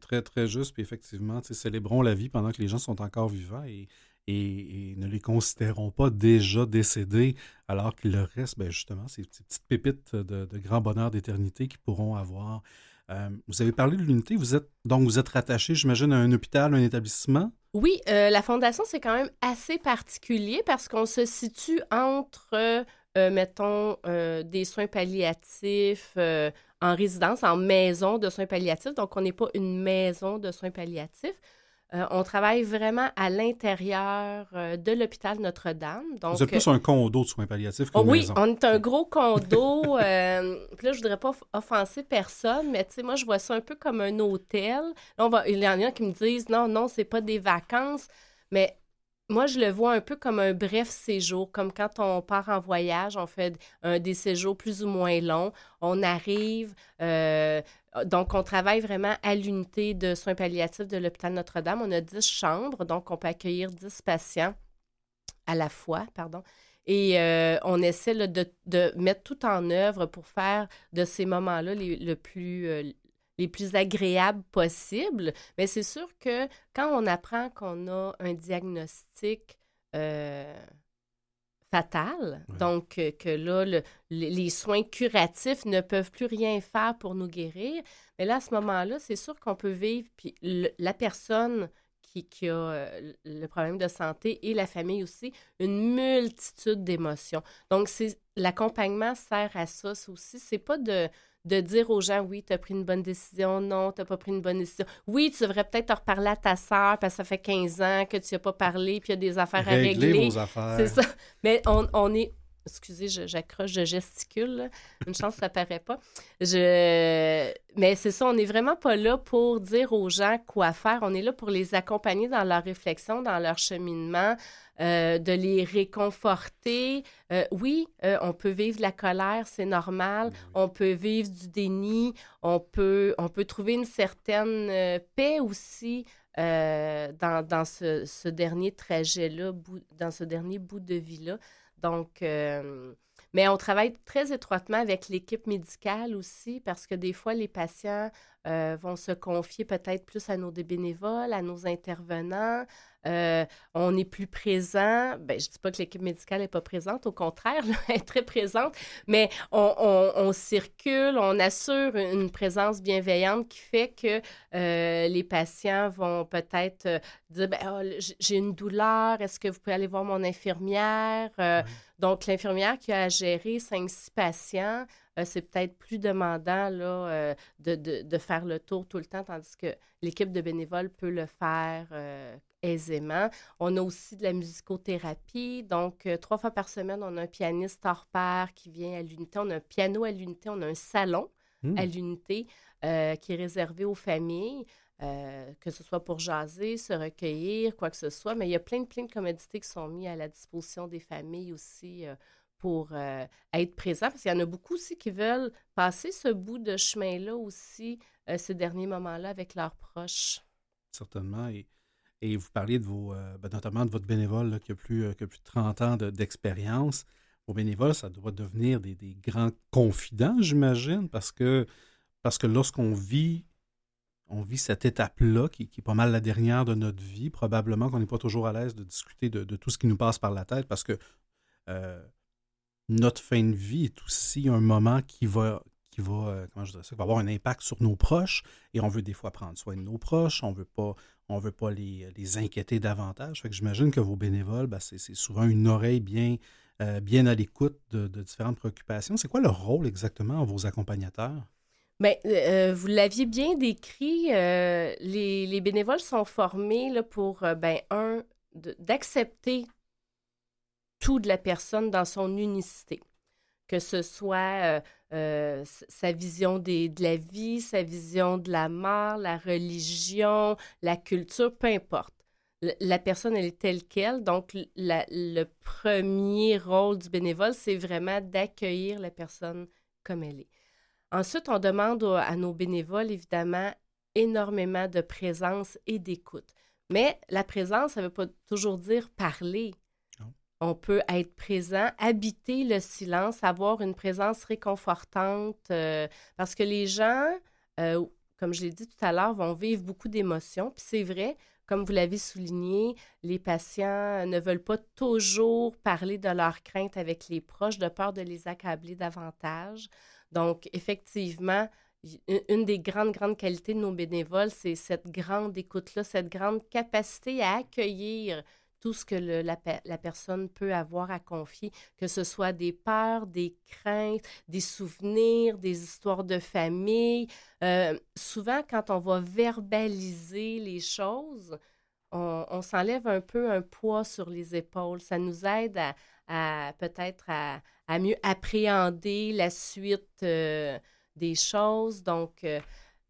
très, très juste. Puis effectivement, célébrons la vie pendant que les gens sont encore vivants et, et, ne les considérons pas déjà décédés, alors qu'il leur reste ben, justement ces, petites pépites de, de grand bonheur d'éternité qu'ils pourront avoir euh, vous avez parlé de l'unité. Vous êtes donc vous êtes rattaché, j'imagine, à un hôpital, un établissement? Oui, euh, la fondation c'est quand même assez particulier parce qu'on se situe entre, euh, mettons, des soins palliatifs en résidence, en maison de soins palliatifs. Donc, on n'est pas une maison de soins palliatifs. Euh, on travaille vraiment à l'intérieur euh, de l'hôpital Notre-Dame. Donc, Vous êtes plus un condo de soins palliatifs qu'une oui, maison. on est un gros condo. [laughs] euh, puis là, je voudrais pas offenser personne, mais tu sais, moi, je vois ça un peu comme un hôtel. Là, on va, il y en a qui me disent non, non, c'est pas des vacances. Mais moi, je le vois un peu comme un bref séjour, comme quand on part en voyage, on fait un, des séjours plus ou moins longs. On arrive, euh, donc on travaille vraiment à l'unité de soins palliatifs de l'hôpital Notre-Dame. On a 10 chambres, donc on peut accueillir 10 patients à la fois, pardon. Et euh, on essaie de, mettre tout en œuvre pour faire de ces moments-là le plus, euh, les plus agréables possibles. Mais c'est sûr que quand on apprend qu'on a un diagnostic euh, fatal, donc euh, que là, les soins curatifs ne peuvent plus rien faire pour nous guérir, mais là, à ce moment-là, c'est sûr qu'on peut vivre, puis la personne qui, qui, a euh, le problème de santé et la famille aussi, une multitude d'émotions. Donc, l'accompagnement sert à ça aussi. C'est pas de de dire aux gens, oui, tu as pris une bonne décision, non, tu n'as pas pris une bonne décision. Oui, tu devrais peut-être reparler à ta sœur parce que ça fait 15 ans que tu n'as pas parlé puis il y a des affaires à régler. C'est ça. Mais on, on est excusez, j'accroche, je, gesticule. Une chance, ça paraît pas. Je... Mais c'est ça, on n'est vraiment pas là pour dire aux gens quoi faire. On est là pour les accompagner dans leur réflexion, dans leur cheminement, euh, de les réconforter. Euh, oui, euh, on peut vivre la colère, c'est normal. On peut vivre du déni. On peut, on peut trouver une certaine paix aussi. dans, dans ce, ce dernier trajet-là, dans ce dernier bout de vie-là. Donc, euh, mais on travaille très étroitement avec l'équipe médicale aussi parce que des fois, les patients euh, vont se confier peut-être plus à nos bénévoles, à nos intervenants. Euh, on est plus présent. Ben, je ne dis pas que l'équipe médicale n'est pas présente, au contraire, [laughs] elle est très présente, mais on, circule, on assure une présence bienveillante qui fait que euh, les patients vont peut-être dire ben, oh, j'ai une douleur, est-ce que vous pouvez aller voir mon infirmière? Donc, l'infirmière qui a géré 5-6 patients, euh, c'est peut-être plus demandant là, euh, de, faire le tour tout le temps, tandis que l'équipe de bénévoles peut le faire euh, aisément. On a aussi de la musicothérapie. Donc, trois fois par semaine, on a un pianiste hors pair qui vient à l'unité. On a un piano à l'unité. On a un salon mmh. à l'unité qui est réservé aux familles. que ce soit pour jaser, se recueillir, quoi que ce soit. Mais il y a plein, plein de commodités qui sont mises à la disposition des familles aussi pour euh, être présent, parce qu'il y en a beaucoup aussi qui veulent passer ce bout de chemin-là aussi, euh, ces derniers moments-là avec leurs proches. Certainement. Et, et vous parliez de vos, euh, ben, notamment de votre bénévole qui, a plus, plus de 30 ans d'expérience. vos bénévoles, ça doit devenir des, grands confidents, j'imagine, parce que, parce que lorsqu'on vit on vit cette étape-là, qui, est pas mal la dernière de notre vie, probablement qu'on n'est pas toujours à l'aise de discuter de, tout ce qui nous passe par la tête, parce que notre fin de vie est aussi un moment qui va, qui va, euh, comment je dirais ça, qui va avoir un impact sur nos proches et on veut des fois prendre soin de nos proches, on veut pas, on veut pas les, les inquiéter davantage. Que j'imagine que vos bénévoles, ben, c'est souvent une oreille bien, euh, bien à l'écoute de, différentes préoccupations. C'est quoi leur rôle exactement, vos accompagnateurs? Bien, euh, vous l'aviez bien décrit, euh, les, les bénévoles sont formés là, pour, euh, ben, un, d'accepter tout de la personne dans son unicité. Que ce soit euh, sa vision de la vie, sa vision de la mort, la religion, la culture, peu importe. La personne, elle est telle qu'elle. Donc, le premier rôle du bénévole, c'est vraiment d'accueillir la personne comme elle est. Ensuite, on demande au- à nos bénévoles, évidemment, énormément de présence et d'écoute. Mais la présence, ça ne veut pas toujours dire parler. On peut être présent, habiter le silence, avoir une présence réconfortante, euh, parce que les gens, euh, comme je l'ai dit tout à l'heure, vont vivre beaucoup d'émotions. Puis c'est vrai, comme vous l'avez souligné, les patients ne veulent pas toujours parler de leurs craintes avec les proches, de peur de les accabler davantage. Donc, effectivement, une des grandes, grandes qualités de nos bénévoles, c'est cette grande écoute-là, cette grande capacité à accueillir tout ce que la, pe- la personne peut avoir à confier, que ce soit des peurs, des craintes, des souvenirs, des histoires de famille. Euh, souvent, quand on va verbaliser les choses, on, s'enlève un peu un poids sur les épaules. Ça nous aide à, peut-être à, à mieux appréhender la suite euh, des choses. Donc, euh,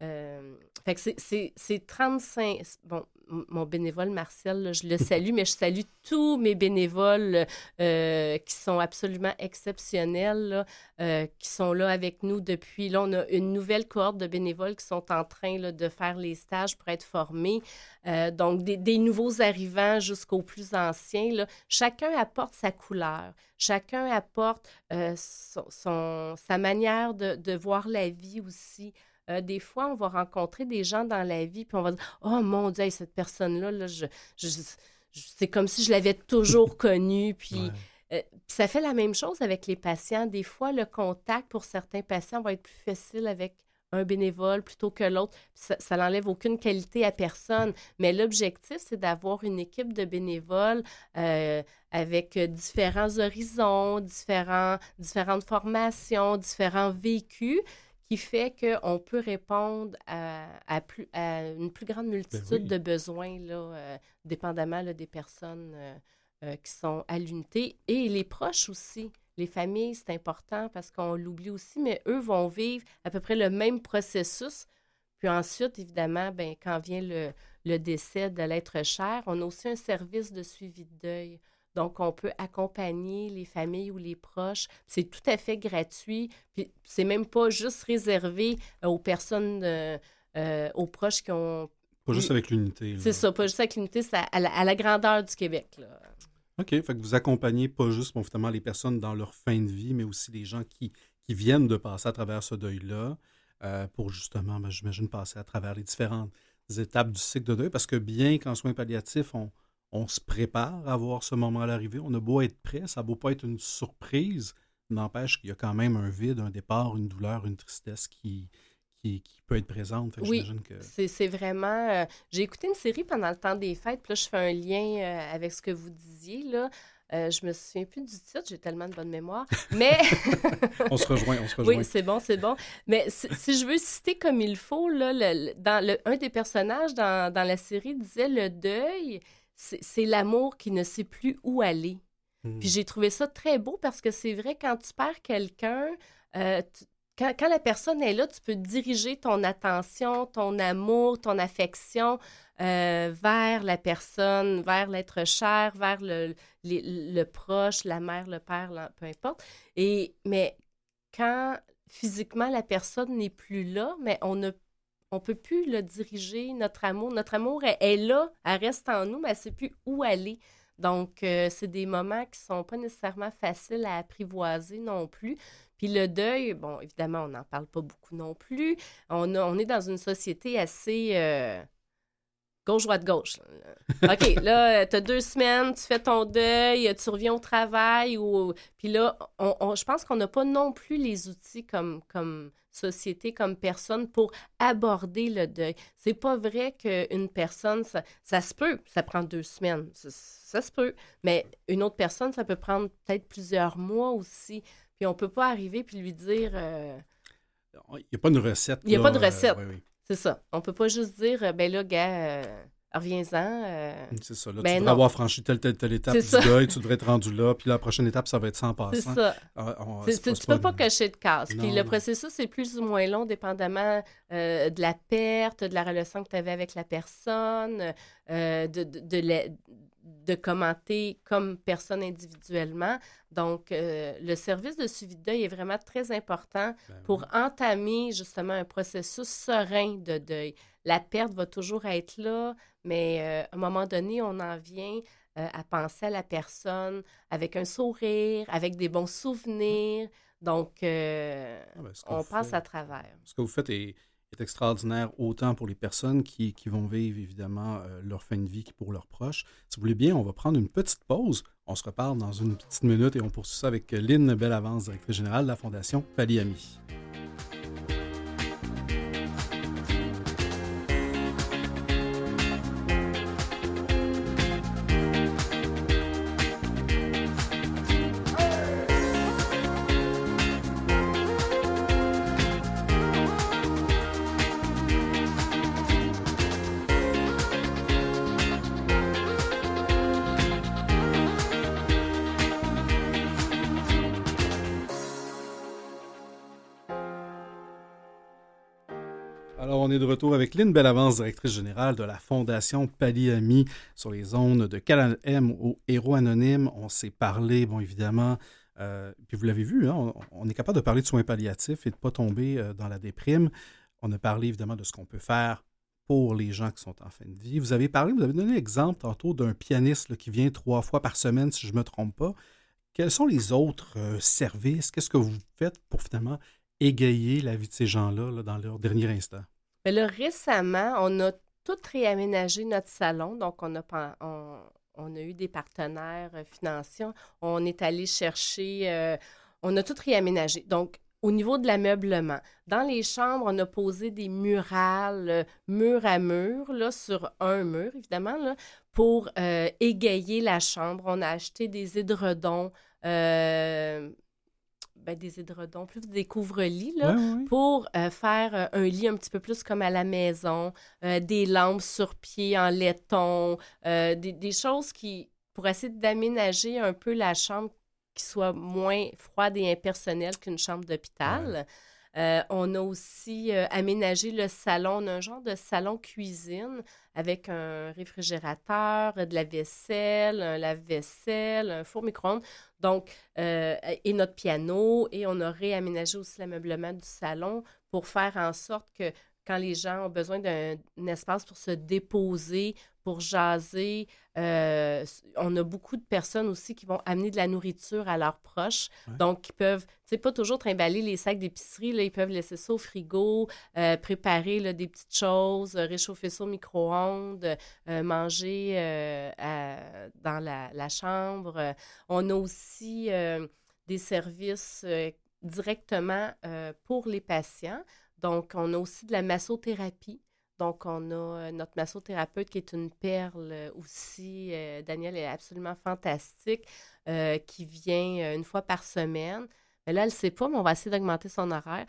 euh, fait que c'est- c'est c'est 35. Bon, mon bénévole Marcel, je le salue, mais je salue tous mes bénévoles euh, qui sont absolument exceptionnels, euh, qui sont là avec nous depuis. Là, on a une nouvelle cohorte de bénévoles qui sont en train de faire les stages pour être formés. Euh, donc, des, nouveaux arrivants jusqu'aux plus anciens. Chacun apporte sa couleur. Chacun apporte sa manière de voir la vie aussi. Euh, des fois, on va rencontrer des gens dans la vie, puis on va dire Oh mon Dieu, cette personne-là, là, je, je- je- c'est comme si je l'avais toujours connue. Puis Ouais. euh, puis ça fait la même chose avec les patients. Des fois, le contact pour certains patients va être plus facile avec un bénévole plutôt que l'autre. Ça, ça n'enlève aucune qualité à personne. Mais l'objectif, c'est d'avoir une équipe de bénévoles euh, avec différents horizons, différents, différentes formations, différents vécus qui fait qu'on peut répondre à, à plus, à une plus grande multitude oui. de besoins, là, euh, dépendamment là, des personnes euh, euh, qui sont à l'unité. Et les proches aussi. Les familles, c'est important parce qu'on l'oublie aussi, mais eux vont vivre à peu près le même processus. Puis ensuite, évidemment, ben, quand vient le, le décès de l'être cher, on a aussi un service de suivi de deuil. Donc, on peut accompagner les familles ou les proches. C'est tout à fait gratuit. Puis, c'est même pas juste réservé euh, aux personnes, euh, euh, aux proches qui ont. Pas juste avec l'unité. C'est ça, pas juste avec l'unité, c'est à, à la, à la grandeur du Québec. Là. OK. Fait que vous accompagnez pas juste, bon, finalement, les personnes dans leur fin de vie, mais aussi les gens qui, qui viennent de passer à travers ce deuil-là euh, pour justement, ben, j'imagine, passer à travers les différentes étapes du cycle de deuil. Parce que bien qu'en soins palliatifs, on, on se prépare à voir ce moment-là arriver, on a beau être prêt, ça beau pas être une surprise, n'empêche qu'il y a quand même un vide, un départ, une douleur, une tristesse qui, qui, qui peut être présente. Oui, que... C'est c'est vraiment. euh, J'ai écouté une série pendant le temps des fêtes, puis là, je fais un lien euh, avec ce que vous disiez. Là. Euh, je me souviens plus du titre, j'ai tellement de bonne mémoire. [laughs] Mais. On se rejoint, on se rejoint. Oui, c'est bon, c'est bon. Mais si, si je veux citer comme il faut, là, le- le- dans le, un des personnages dans, dans la série disait le deuil, c'est l'amour qui ne sait plus où aller. Hmm. Puis j'ai trouvé ça très beau parce que c'est vrai, quand tu perds quelqu'un, euh, quand, quand la personne est là, tu peux diriger ton attention, ton amour, ton affection euh, vers la personne, vers l'être cher, vers le, le proche, la mère, le père, peu importe. Et, mais quand physiquement la personne n'est plus là, mais on ne on peut plus le diriger, notre amour. Notre amour est, là, elle reste en nous, mais elle ne sait plus où aller. Donc, euh, c'est des moments qui sont pas nécessairement faciles à apprivoiser non plus. Puis le deuil, bon, évidemment, on n'en parle pas beaucoup non plus. On est dans une société assez, euh, gauche, droite, gauche. OK, là, tu as deux semaines, tu fais ton deuil, tu reviens au travail. ou Puis là, on, je pense qu'on n'a pas non plus les outils comme, comme société, comme personne pour aborder le deuil. C'est pas vrai qu'une personne, ça, se peut, ça prend deux semaines, ça, se peut, mais une autre personne, ça peut prendre peut-être plusieurs mois aussi. Puis on peut pas arriver puis lui dire... Euh, il n'y a pas de recette. Il n'y a pas de recette. C'est ça. On peut pas juste dire, euh, ben là, gars, euh, reviens-en. Euh. C'est ça. Là, ben tu devrais avoir franchi telle, telle, telle étape du deuil, tu devrais être rendu là, puis la prochaine étape, ça va être sans passant. C'est ça. Ah, tu ne peux pas cocher de casse. Puis le processus est plus ou moins long, dépendamment de la perte, de la relation que tu avais avec la personne, de, de, de, de commenter comme personne individuellement. Donc, euh, le service de suivi de deuil est vraiment très important ben pour entamer justement un processus serein de deuil. La perte va toujours être là, mais euh, à un moment donné, on en vient euh, à penser à la personne avec un sourire, avec des bons souvenirs. Donc, ah ben, on passe à travers. Ce que vous faites est est extraordinaire autant pour les personnes qui, vont vivre évidemment euh, leur fin de vie que pour leurs proches. Si vous voulez bien, on va prendre une petite pause. On se reparle dans une petite minute et on poursuit ça avec Lynn Bellavance, directrice générale de la Fondation Paliami. De retour avec Lynn Bellavance, directrice générale de la Fondation Paliami sur les zones de Canal M au Héros Anonyme. On s'est parlé, bon, évidemment, euh, puis vous l'avez vu, hein, on, est capable de parler de soins palliatifs et de ne pas tomber euh, dans la déprime. On a parlé évidemment de ce qu'on peut faire pour les gens qui sont en fin de vie. Vous avez parlé, vous avez donné l'exemple tantôt d'un pianiste qui vient trois fois par semaine, si je ne me trompe pas. Quels sont les autres euh, services? Qu'est-ce que vous faites pour finalement égayer la vie de ces gens-là là, dans leur dernier instant? Mais là, récemment, on a tout réaménagé notre salon. Donc, on a, eu des partenaires euh, financiers. On est allé chercher, euh, on a tout réaménagé. Donc, au niveau de l'ameublement, dans les chambres, on a posé des murales euh, mur à mur, là, sur un mur, évidemment, là, pour égayer la chambre. On a acheté des édredons ben, des édredons, plus des couvre-lits, là, pour euh, faire euh, un lit un petit peu plus comme à la maison, euh, des lampes sur pied en laiton, des, choses qui, pour essayer d'aménager un peu la chambre qui soit moins froide et impersonnelle qu'une chambre d'hôpital. Euh, on a aussi euh, aménagé le salon. Un genre de salon cuisine avec un réfrigérateur, de la vaisselle, un lave-vaisselle, un four micro-ondes. Donc, euh, et notre piano. Et on a réaménagé aussi l'ameublement du salon pour faire en sorte que quand les gens ont besoin d'un espace pour se déposer, pour jaser. Euh, on a beaucoup de personnes aussi qui vont amener de la nourriture à leurs proches. Donc, ils peuvent, tu pas toujours trimballer les sacs d'épicerie. Là, ils peuvent laisser ça au frigo, euh, préparer là, des petites choses, réchauffer ça au micro-ondes, euh, manger dans la, la chambre. on a aussi des services directement pour les patients. Donc, on a aussi de la massothérapie. Donc, on a euh, notre massothérapeute qui est une perle euh, aussi. Euh, Daniel est absolument fantastique, qui vient une fois par semaine. Mais là, elle ne sait pas, mais on va essayer d'augmenter son horaire.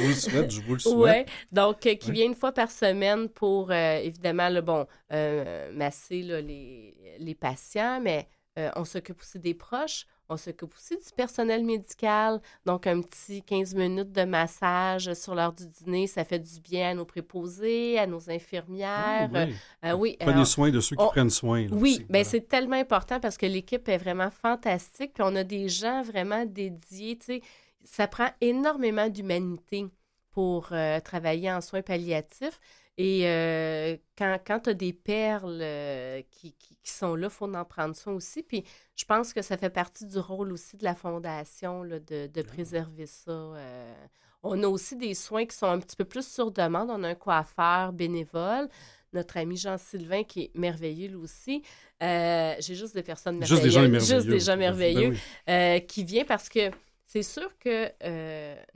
vous le souhaite, je vous le souhaite. Oui, donc qui vient une fois par semaine pour, évidemment, le bon, masser les, les, patients, mais on s'occupe aussi des proches. On s'occupe aussi du personnel médical. Donc, un petit 15 minutes de massage sur l'heure du dîner, ça fait du bien à nos préposés, à nos infirmières. Ah, oui. Euh, oui Prenez soin de ceux qui prennent soin. oui, bien, c'est tellement important parce que l'équipe est vraiment fantastique. Puis on a des gens vraiment dédiés. Tu sais, ça prend énormément d'humanité pour euh, travailler en soins palliatifs. Et euh, quand, quand tu as des perles euh, qui, qui, sont là, il faut en prendre soin aussi. Puis je pense que ça fait partie du rôle aussi de la fondation là, de, de, préserver ça. Euh. On a aussi des soins qui sont un petit peu plus sur demande. On a un coiffeur bénévole notre ami Jean-Sylvain, qui est merveilleux lui aussi. J'ai juste des personnes merveilleuses. Juste des gens merveilleux. Juste des gens merveilleux ben qui vient parce que c'est sûr que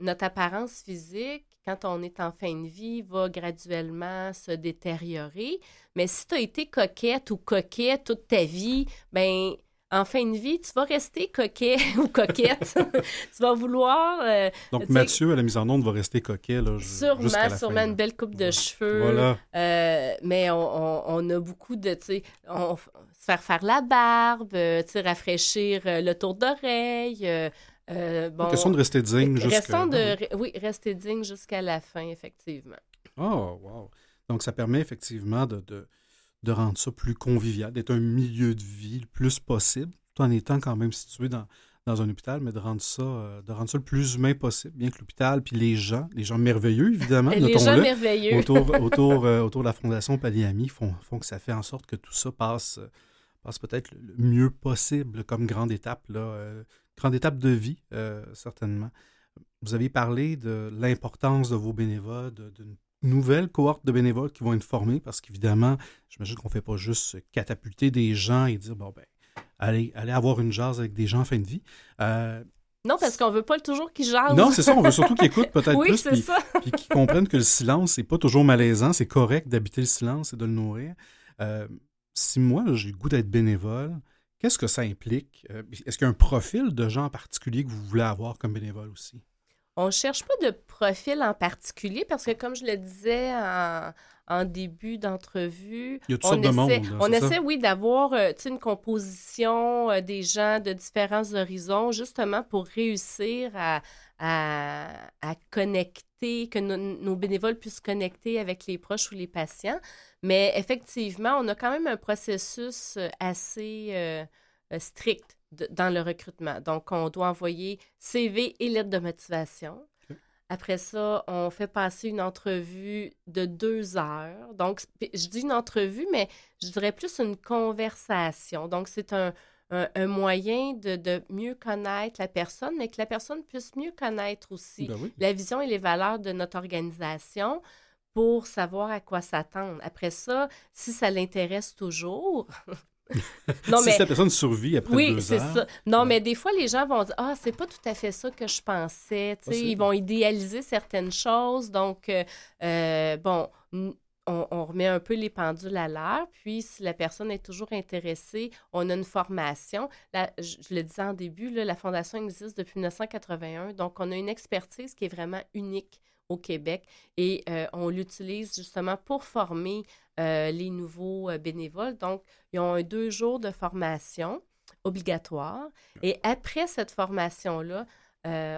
notre apparence physique, quand on est en fin de vie, va graduellement se détériorer. Mais si tu as été coquette ou coquette toute ta vie, ben en fin de vie, tu vas rester coquet [laughs] ou coquette. [laughs] tu vas vouloir. Euh, Donc, Mathieu, à la mise en onde, va rester coquet. Là, sûrement, sûrement une belle coupe de cheveux. Voilà. Euh, mais on, a beaucoup de. se faire faire la barbe, euh, rafraîchir le tour d'oreille. Euh, bon, question de rester digne jusqu'à... de, oui, rester digne jusqu'à la fin, effectivement. Oh, wow. Donc, ça permet effectivement de, de, rendre ça plus convivial, d'être un milieu de vie le plus possible, tout en étant quand même situé dans, dans un hôpital, mais de rendre ça, euh, de rendre ça le plus humain possible, bien que l'hôpital, puis les gens, les gens merveilleux, évidemment, [laughs] les gens merveilleux. autour, [laughs] autour, euh, autour de la Fondation Paliami font, font que ça fait en sorte que tout ça passe, passe peut-être le mieux possible comme grande étape. Là, grande étape de vie, euh, certainement. Vous avez parlé de l'importance de vos bénévoles, d'une nouvelle cohorte de bénévoles qui vont être formés, parce qu'évidemment, j'imagine qu'on ne fait pas juste catapulter des gens et dire, bon, ben, allez, allez avoir une jase avec des gens en fin de vie. Euh, non, parce qu'on veut pas toujours qu'ils jasent. Non, c'est ça. On veut surtout qu'ils écoutent peut-être [laughs] oui, plus. Puis, [laughs] puis qu'ils comprennent que le silence, c'est pas toujours malaisant. C'est correct d'habiter le silence et de le nourrir. Euh, si moi, j'ai le goût d'être bénévole, Qu'est-ce que ça implique? Euh, est-ce qu'il y a un profil de gens en particulier que vous voulez avoir comme bénévole aussi? On ne cherche pas de profil en particulier parce que, comme je le disais en, début d'entrevue, on, essaie, on essaie, oui, d'avoir euh, une composition euh, des gens de différents horizons, justement pour réussir à, à, connecter, que nos bénévoles puissent connecter avec les proches ou les patients. Mais effectivement, on a quand même un processus euh, assez euh, euh, strict dans le recrutement. Donc, on doit envoyer CV et lettre de motivation. Après ça, on fait passer une entrevue de deux heures. Donc, je dis une entrevue, mais je dirais plus une conversation. Donc, c'est un, un, moyen de, mieux connaître la personne, mais que la personne puisse mieux connaître aussi ben la vision et les valeurs de notre organisation pour savoir à quoi s'attendre. Après ça, si ça l'intéresse toujours. [laughs] non, mais... si la personne survit après oui, deux c'est ça. Non, mais des fois, les gens vont dire Ah, c'est pas tout à fait ça que je pensais. ils vont idéaliser certaines choses. Donc, euh, euh, bon, on, remet un peu les pendules à l'heure. Puis, si la personne est toujours intéressée, on a une formation. je, le disais en début, la Fondation existe depuis 1981. Donc, on a une expertise qui est vraiment unique au Québec et euh, on l'utilise justement pour former euh, les nouveaux euh, bénévoles. Donc, ils ont un deux jours de formation obligatoire. Et après cette formation-là,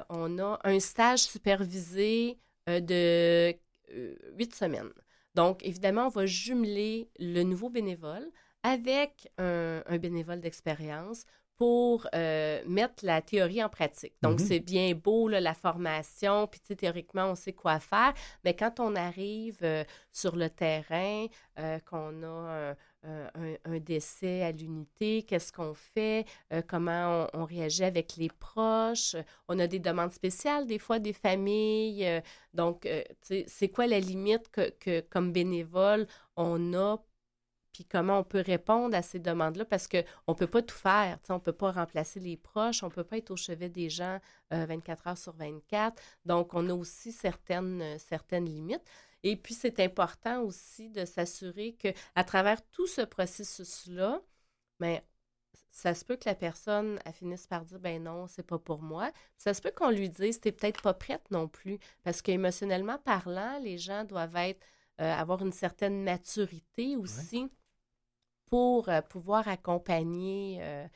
on a un stage supervisé de huit semaines. Donc, évidemment, on va jumeler le nouveau bénévole avec un, bénévole d'expérience pour euh, mettre la théorie en pratique. Donc, mm-hmm. c'est bien beau, la formation, puis théoriquement, on sait quoi faire, mais quand on arrive euh, sur le terrain, euh, qu'on a un, décès à l'unité, qu'est-ce qu'on fait, comment on, réagit avec les proches, on a des demandes spéciales, des fois des familles. donc, c'est quoi la limite que, que, comme bénévole, on a? Puis comment on peut répondre à ces demandes-là, parce qu'on ne peut pas tout faire. On ne peut pas remplacer les proches, on ne peut pas être au chevet des gens 24 euh, heures sur 24. Donc, on a aussi certaines, euh, certaines limites. Et puis, c'est important aussi de s'assurer qu'à travers tout ce processus-là, bien, ça se peut que la personne elle finisse par dire ben non, c'est pas pour moi. Ça se peut qu'on lui dise t'es peut-être pas prête non plus parce qu'émotionnellement parlant, les gens doivent être euh, avoir une certaine maturité aussi pour euh, pouvoir accompagner, euh,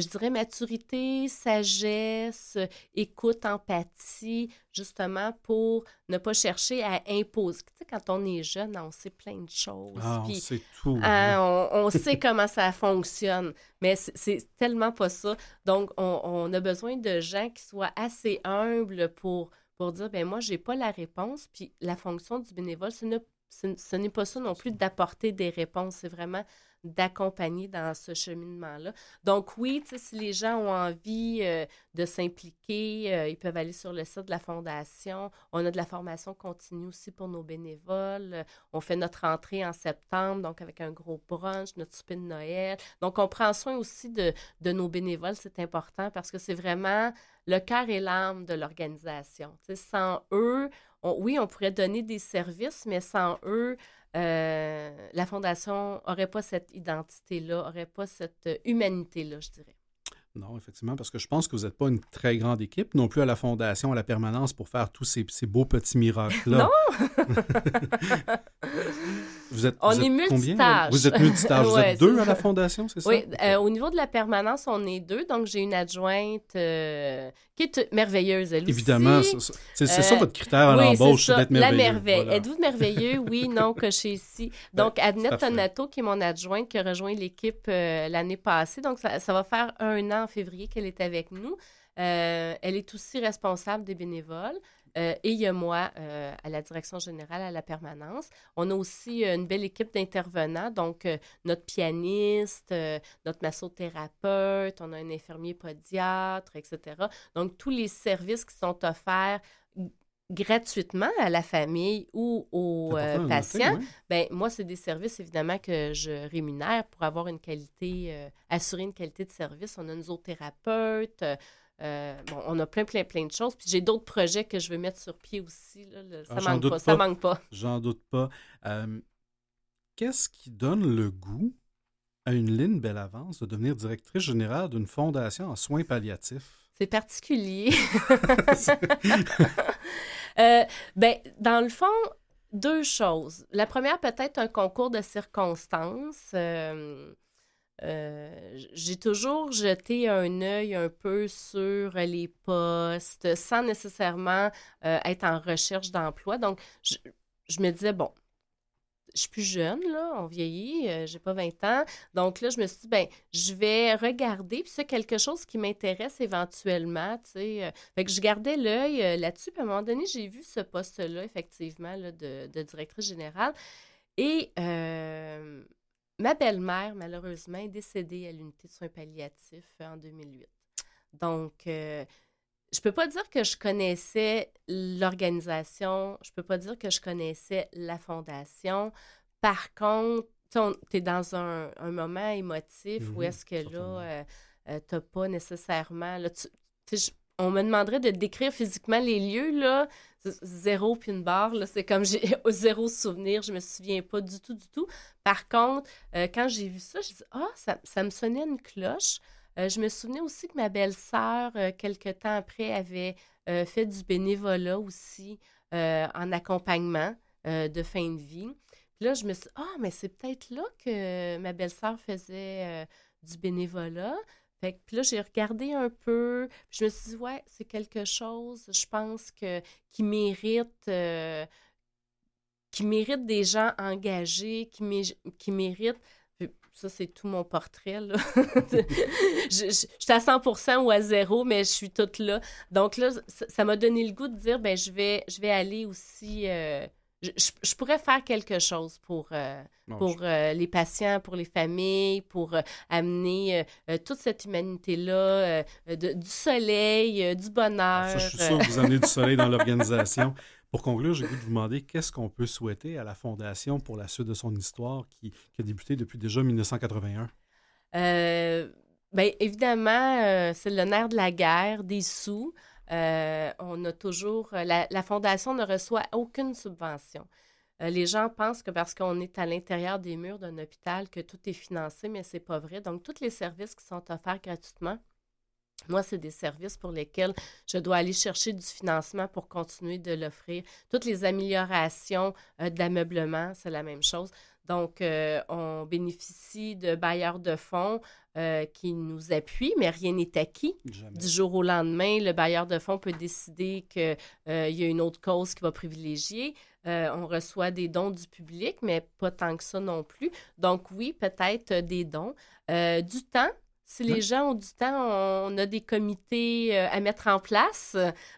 je dirais, maturité, sagesse, écoute, empathie, justement pour ne pas chercher à imposer. Tu sais, quand on est jeune, on sait plein de choses. Ah, on sait tout. Hein, on, [laughs] sait comment ça fonctionne, mais c'est tellement pas ça. Donc, on, a besoin de gens qui soient assez humbles pour, pour dire, ben moi, j'ai pas la réponse, puis la fonction du bénévole, ce n'est pas ça non plus d'apporter des réponses. C'est vraiment d'accompagner dans ce cheminement-là. Donc oui, si les gens ont envie euh, de s'impliquer, euh, ils peuvent aller sur le site de la Fondation. On a de la formation continue aussi pour nos bénévoles. On fait notre entrée en septembre, donc avec un gros brunch, notre souper de Noël. Donc on prend soin aussi de, de nos bénévoles, c'est important parce que c'est vraiment le cœur et l'âme de l'organisation. Sans eux, oui, on pourrait donner des services, mais sans eux, euh, la Fondation n'aurait pas cette identité-là, n'aurait pas cette humanité-là, je dirais. Non, effectivement, parce que je pense que vous n'êtes pas une très grande équipe non plus à la Fondation, à la permanence pour faire tous ces, ces beaux petits miracles-là. Non! [laughs] [laughs] Vous êtes, on vous est multitâche. Vous êtes multitâche. Vous [laughs] êtes deux à la Fondation, c'est ça? Oui, euh, au niveau de la permanence, on est deux. Donc, j'ai une adjointe euh, qui est merveilleuse, elle Évidemment, c'est ça euh, votre critère à l'embauche, d'être merveilleux. La merveille. Êtes-vous merveilleux? Oui, [laughs] non, coché ici. Ben, donc, Adnette Tonato, qui est mon adjointe, qui a rejoint l'équipe l'année passée. Donc, ça, ça, va faire un an en février qu'elle est avec nous. elle est aussi responsable des bénévoles. Euh, et il y a moi euh, à la direction générale, à la permanence. On a aussi euh, une belle équipe d'intervenants, donc notre pianiste, notre massothérapeute, on a un infirmier podiatre, etc. Donc, tous les services qui sont offerts gratuitement à la famille ou aux patients, ben moi, c'est des services évidemment que je rémunère pour avoir une qualité, assurer une qualité de service. On a une zoothérapeute, euh, bon, on a plein, plein, plein de choses. Puis j'ai d'autres projets que je veux mettre sur pied aussi. Ça, ah, manque pas, ça manque pas. J'en doute pas. Euh, qu'est-ce qui donne le goût à une Lynn Bellavance de devenir directrice générale d'une fondation en soins palliatifs? C'est particulier. [laughs] [laughs] euh, ben, dans le fond, deux choses. La première, peut-être un concours de circonstances. Euh, euh, j'ai toujours jeté un œil un peu sur les postes sans nécessairement euh, être en recherche d'emploi. Donc, je, me disais, bon, je suis plus jeune, là, on vieillit, euh, j'ai pas 20 ans. Donc là, je me suis dit, ben, je vais regarder, puis c'est quelque chose qui m'intéresse éventuellement, tu sais. fait que je gardais l'œil là-dessus, puis à un moment donné, j'ai vu ce poste-là, effectivement, de, de, directrice générale. Et Ma belle-mère, malheureusement, est décédée à l'unité de soins palliatifs en 2008. Donc, euh, je peux pas dire que je connaissais l'organisation, je peux pas dire que je connaissais la fondation. Par contre, tu es dans un, moment émotif où est-ce que là, euh, euh, tu n'as pas nécessairement on me demanderait de décrire physiquement les lieux, là, zéro puis une barre, c'est comme [laughs] j'ai zéro souvenir, je me souviens pas du tout, du tout. Par contre, euh, quand j'ai vu ça, j'ai dit, ah, ça, me sonnait une cloche. Euh, je me souvenais aussi que ma belle-sœur, euh, quelque temps après, avait fait du bénévolat aussi en accompagnement de fin de vie. Puis là, je me suis dit, ah, mais c'est peut-être là que ma belle-sœur faisait du bénévolat. Fait puis là, j'ai regardé un peu, je me suis dit, ouais, c'est quelque chose, je pense, que, qui mérite. Euh, qui mérite des gens engagés, qui, qui mérite ça, c'est tout mon portrait. Là. [laughs] je, suis à 100% ou à zéro, mais je suis toute là. Donc là, ça m'a donné le goût de dire, ben je vais, je vais aller aussi euh, je, pourrais faire quelque chose pour, euh, pour euh, les patients, pour les familles, pour euh, amener toute cette humanité-là, du soleil, du bonheur. Ça, je suis sûr que vous amenez du soleil dans [laughs] l'organisation. Pour conclure, j'ai voulu vous demander qu'est-ce qu'on peut souhaiter à la Fondation pour la suite de son histoire qui, qui a débuté depuis déjà 1981? Bien, évidemment, c'est le nerf de la guerre, des sous. Euh, on a toujours. Euh, la, Fondation ne reçoit aucune subvention. Euh, les gens pensent que parce qu'on est à l'intérieur des murs d'un hôpital, que tout est financé, mais ce n'est pas vrai. Donc, tous les services qui sont offerts gratuitement, moi, c'est des services pour lesquels je dois aller chercher du financement pour continuer de l'offrir. Toutes les améliorations de l'ameublement, c'est la même chose. Donc, on bénéficie de bailleurs de fonds euh, qui nous appuie, mais rien n'est acquis. Du jour au lendemain, le bailleur de fonds peut décider qu'il euh, y a une autre cause qui va privilégier. Euh, on reçoit des dons du public, mais pas tant que ça non plus. Donc oui, peut-être des dons. du temps, Si les gens ont du temps, on a des comités euh, à mettre en place.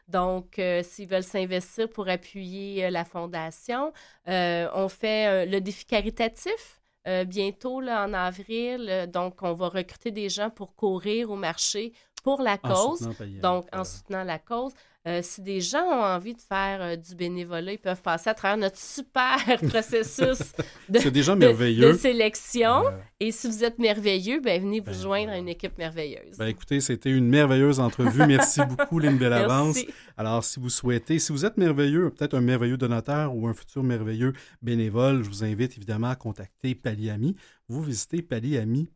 Donc, euh, s'ils veulent s'investir pour appuyer euh, la fondation, on fait le défi caritatif. bientôt, là, en avril. Donc, on va recruter des gens pour courir au marché pour la cause. donc, en soutenant la cause. Euh, si des gens ont envie de faire euh, du bénévolat, ils peuvent passer à travers notre super [laughs] processus de, sélection. Et si vous êtes merveilleux, ben, venez vous ben, joindre à une équipe merveilleuse. Ben, écoutez, c'était une merveilleuse entrevue. Merci [laughs] beaucoup, Lynn Bellavance. Alors, si vous souhaitez, si vous êtes merveilleux, peut-être un merveilleux donateur ou un futur merveilleux bénévole, je vous invite évidemment à contacter Paliami. Vous visitez paliami.org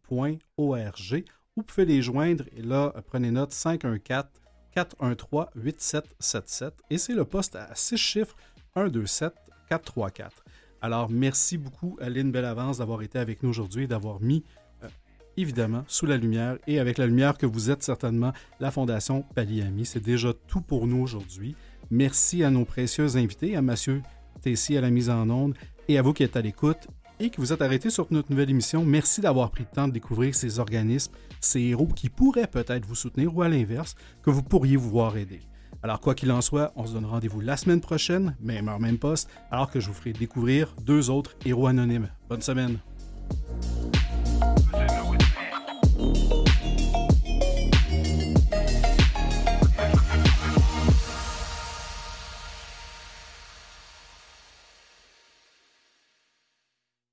vous pouvez les joindre. Et là, prenez note 514 413-8777 et c'est le poste à 6 chiffres 127 434. Alors, merci beaucoup Lynn Bellavance d'avoir été avec nous aujourd'hui et d'avoir mis euh, évidemment sous la lumière et avec la lumière que vous êtes certainement la Fondation Paliami. C'est déjà tout pour nous aujourd'hui. Merci à nos précieux invités, à Mathieu Tessier à la mise en onde et à vous qui êtes à l'écoute et qui vous êtes arrêté sur notre nouvelle émission. Merci d'avoir pris le temps de découvrir ces organismes, ces héros qui pourraient peut-être vous soutenir ou à l'inverse, que vous pourriez vous voir aider. Alors, quoi qu'il en soit, on se donne rendez-vous la semaine prochaine, même heure, même poste, alors que je vous ferai découvrir deux autres héros anonymes. Bonne semaine!